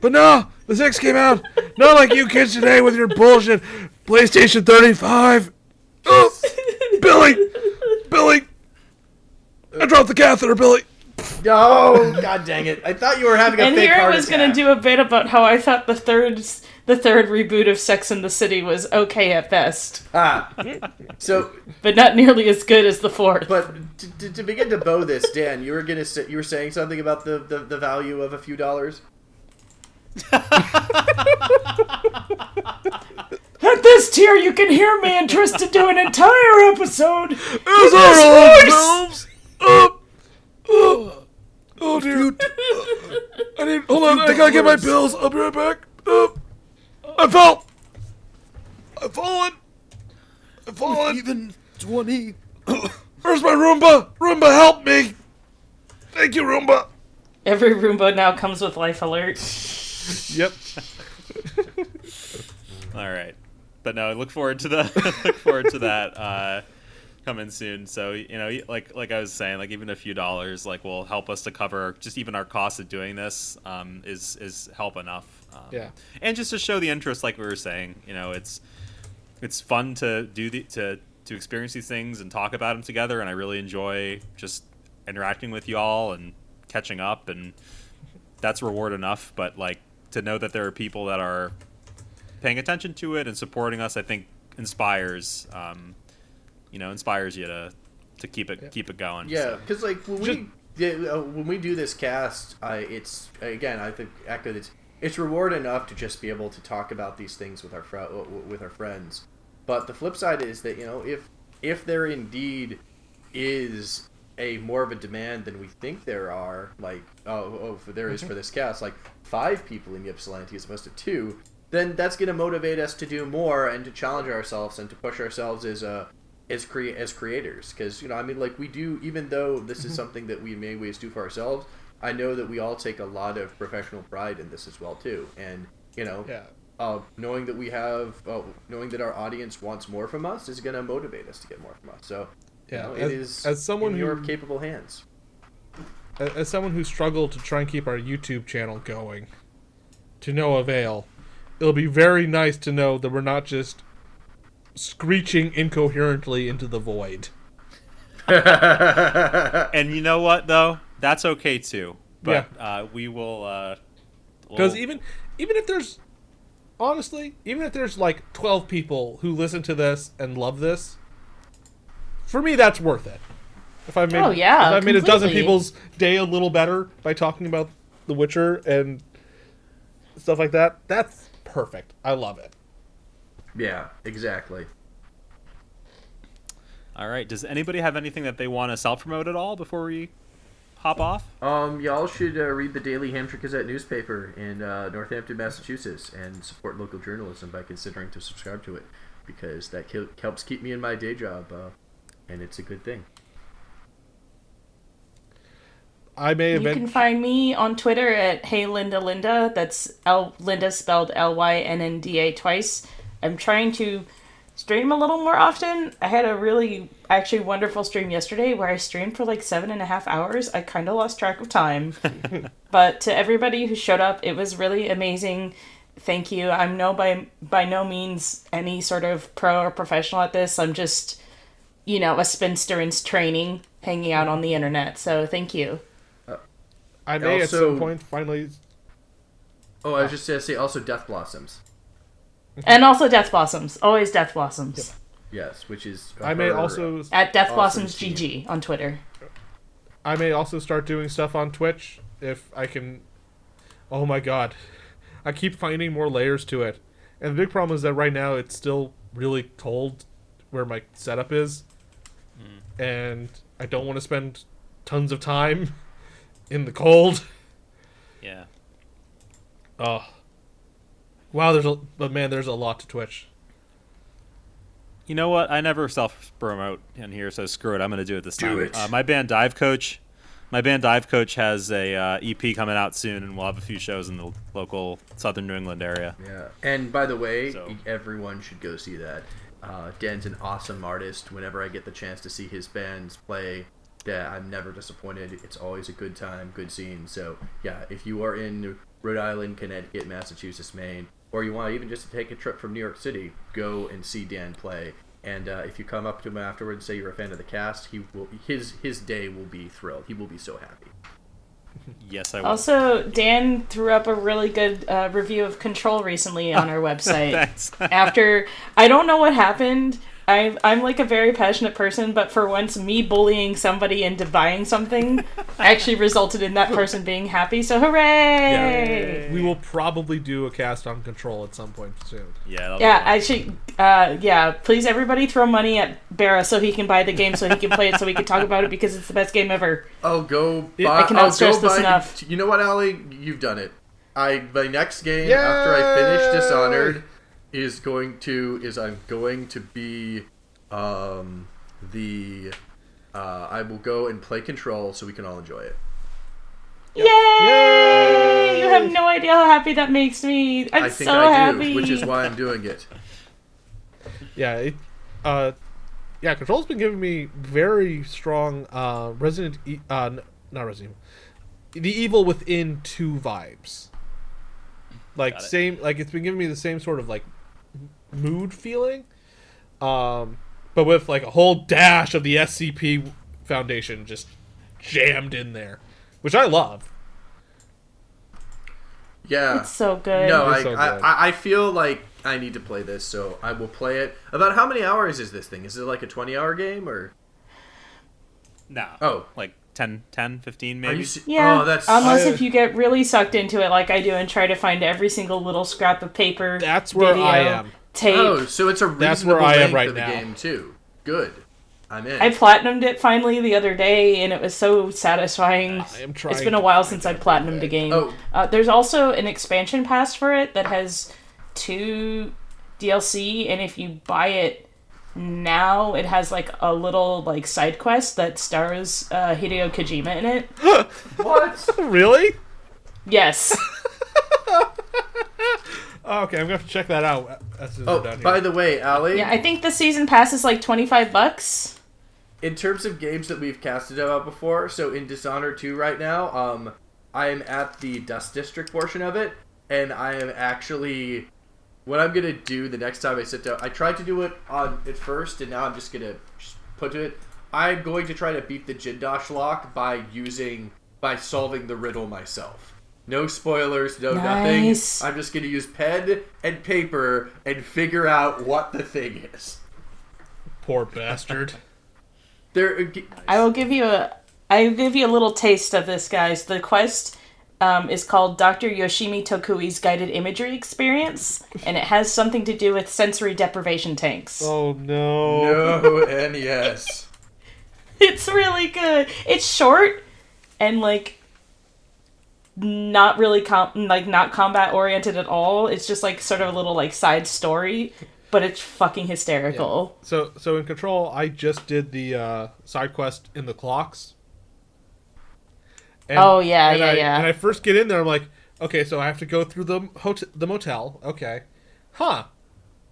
But no, the six came out. Not like you kids today with your bullshit PlayStation 35. Oh, Billy, Billy, I dropped the catheter, Billy. No, god dang it! I thought you were having a And fake here I was gonna do a bit about how I thought the third the third reboot of Sex and the City was okay at best, Ah, so but not nearly as good as the fourth. But to, to, to begin to bow this, Dan, you were gonna say, you were saying something about the, the, the value of a few dollars. At this tier, you can hear me interest to do an entire episode. Those are all films. Oh, oh, dear. I need. Hold on. I gotta get my pills. I'll be right back. Oh, I fell. I've fallen. I've fallen. Even twenty. Where's my Roomba? Roomba, help me. Thank you, Roomba. Every Roomba now comes with life alert. Yep. All right, but no, I look forward to the look forward to that uh, coming soon. So you know, like like I was saying, like even a few dollars like will help us to cover just even our cost of doing this um, is is help enough. Um, Yeah. and just to show the interest, like we were saying, you know, it's it's fun to do the to to experience these things and talk about them together, and I really enjoy just interacting with you all and catching up, and that's reward enough. But like to know that there are people that are paying attention to it and supporting us, I think inspires, um, you know, inspires you to to keep it keep it going. Yeah, so. because like when Just- we yeah, uh, when we do this cast, I it's again I think echo it's it's reward enough to just be able to talk about these things with our fr- uh, with our friends. But the flip side is that you know if if there indeed is a more of a demand than we think there are, like oh, oh there is for this cast, like five people in Ypsilanti as opposed to two, then that's going to motivate us to do more and to challenge ourselves and to push ourselves as a as crea- as creators because you know I mean like we do even though this is something that we in many ways do for ourselves I know that we all take a lot of professional pride in this as well too. And you know Yeah. uh, knowing that we have oh, knowing that our audience wants more from us is going to motivate us to get more from us. So you Yeah, know, as- it is as someone in your who- capable hands. As someone who struggled to try and keep our YouTube channel going, to no avail, it'll be very nice to know that we're not just screeching incoherently into the void. And you know what though? That's okay too. But uh, we will. Uh, Because we'll- even even if there's honestly, even if there's like twelve people who listen to this and love this, for me that's worth it. If I made Oh, yeah, if I made a dozen people's day a little better by talking about The Witcher and stuff like that, that's perfect. I love it. Yeah exactly all right. Does anybody have anything that they want to self promote at all before we hop off? Um, y'all should uh, read the Daily Hampshire Gazette newspaper in uh, Northampton, Massachusetts, and support local journalism by considering to subscribe to it, because that ki- helps keep me in my day job, uh, and it's a good thing. I may You event- can find me on Twitter at Hey Lynnda Lynnda. That's L Linda spelled L Y N N D A twice. I'm trying to stream a little more often. I had a really actually wonderful stream yesterday where I streamed for like seven and a half hours. I kind of lost track of time, but to everybody who showed up, it was really amazing. Thank you. I'm no by by no means any sort of pro or professional at this. I'm just you know a spinster in training, hanging out on the internet. So thank you. I may at some point finally Oh, I was just gonna say also Death Blossoms. And also Death Blossoms. Always Death Blossoms. Yes, which is I may her, also At Death Awesome Blossoms team. GG on Twitter. I may also start doing stuff on Twitch if I can. Oh my god. I keep finding more layers to it. And the big problem is that right now it's still really cold where my setup is. Hmm. And I don't want to spend tons of time in the cold. Yeah. Oh. Wow, there's a but man, there's a lot to Twitch. You know what? I never self promote in here, so screw it. I'm going to do it this Do time. it. Uh, my band Dive Coach, my band Dive Coach has a uh, EP coming out soon, and we'll have a few shows in the local Southern New England area. Yeah, and by the way, So- everyone should go see that. Uh, Dan's an awesome artist. Whenever I get the chance to see his bands play, yeah, I'm never disappointed. It's always a good time, good scene. So yeah, if you are in Rhode Island, Connecticut, Massachusetts, Maine, or you want to even just to take a trip from New York City, go and see Dan play. And uh, if you come up to him afterwards and say you're a fan of the cast, he will his his day will be thrilled. He will be so happy. Yes, I will. Also, Dan threw up a really good uh, review of Control recently on our website. After, I don't know what happened. I, I'm like a very passionate person, but for once, me bullying somebody into buying something actually resulted in that person being happy. So hooray! We will probably do a cast on Control at some point soon. yeah. that'll Yeah, actually, uh, yeah. Please, everybody, throw money at Bera so he can buy the game, so he can play it, so we can talk about it because it's the best game ever. Oh, go Yeah, buy. I cannot oh, stress go this buy- enough. You know what, Ali? You've done it. I my next game after I finish Dishonored is going to is I'm going to be um the uh, I will go and play Control so we can all enjoy it. Yay! Yay! You have no idea how happy that makes me. I'm I think so I happy. do, which is why I'm doing it. Yeah, it, uh, yeah. Control's been giving me very strong uh, Resident, e- uh, n- not Resident, Evil, the Evil Within two vibes. Like same, like it's been giving me the same sort of like m- mood feeling, um, but with like a whole dash of the SCP Foundation just jammed in there, which I love. Yeah. It's so good. No, I, so I good. I I feel like I need to play this, so I will play it. About how many hours is this thing? Is it like a 20 hour game or? no. Oh. Like 10, 10 15 Are maybe. you? se- Yeah, Oh, that's. unless I- if you get really sucked into it like I do and try to find every single little scrap of paper. That's where video, I am. Tape. Oh, so it's a reasonable That's where I am length right of the now. game too. Good. I'm in. I platinumed it finally the other day, and it was so satisfying. I am trying. It's been a while since I platinumed a game. Oh. Uh, there's also an expansion pass for it that has two DLC, and if you buy it now, it has like a little like side quest that stars uh, Hideo Kojima in it. what? really? Yes. Oh, okay, I'm gonna have to check that out as soon as Oh, we're done here. by the way, Ali. yeah, I think the season pass is like twenty five bucks. in terms of games that we've casted about before, so in Dishonored 2 right now, um, I am at the Dust District portion of it, and I am actually what I'm gonna do the next time I sit down. I tried to do it on at first, and now I'm just gonna just put to it. I'm going to try to beat the Jindosh lock by using by solving the riddle myself. No spoilers, no Nice. nothing. I'm just gonna use pen and paper and figure out what the thing is. Poor bastard. There, I will give you a I will give you a little taste of this, guys. The quest um, is called Dr. Yoshimi Tokui's Guided Imagery Experience, and it has something to do with sensory deprivation tanks. Oh no. no NES. It's really good. It's short and like not really com- like not combat oriented at all. It's just like sort of a little like side story, but it's fucking hysterical. So so in Control, I just did the uh, side quest in the clocks. And, Oh, yeah, and yeah, I, yeah. And I first get in there, I'm like, okay, so I have to go through the hotel, the motel. Okay, huh?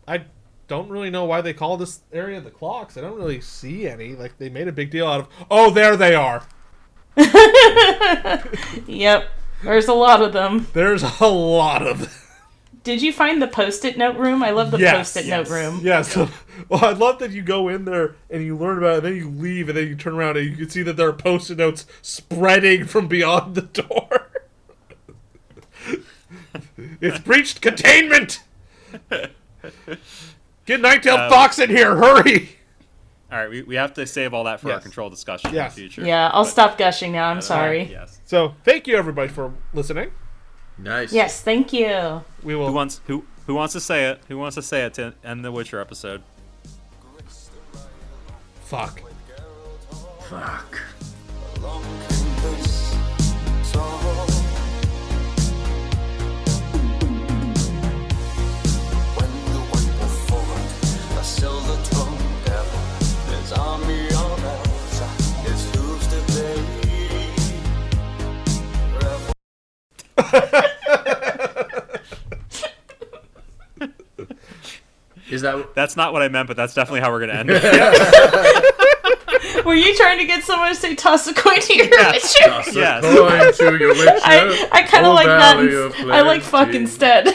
I don't really know why they call this area the clocks. I don't really see any. Like they made a big deal out of. Oh, there they are. Yep. There's a lot of them. There's a lot of. them. Did you find the post-it note room? I love the Yes, post-it yes. note room. Yeah, so well, I love that you go in there and you learn about it, and then you leave, and then you turn around and you can see that there are post-it notes spreading from beyond the door. it's breached containment. Get Ninetale Um, Fox in here, hurry! All right, we, we have to save all that for our control discussion Yes. in the future. Yeah, I'll But- stop gushing now. I'm sorry. Yes. So thank you everybody for listening. Nice. Yes, thank you. We will. Who will. wants who who wants to say it? Who wants to say it to end the Witcher episode? Fuck. Fuck. Is that That's not what I meant, but that's definitely how we're gonna end it. Were you trying to get someone to say toss a coin to your Yes. Witcher? Toss a Yes. coin to your witcher? I, I kind of Oh, like that. valley ins- I like fuck instead.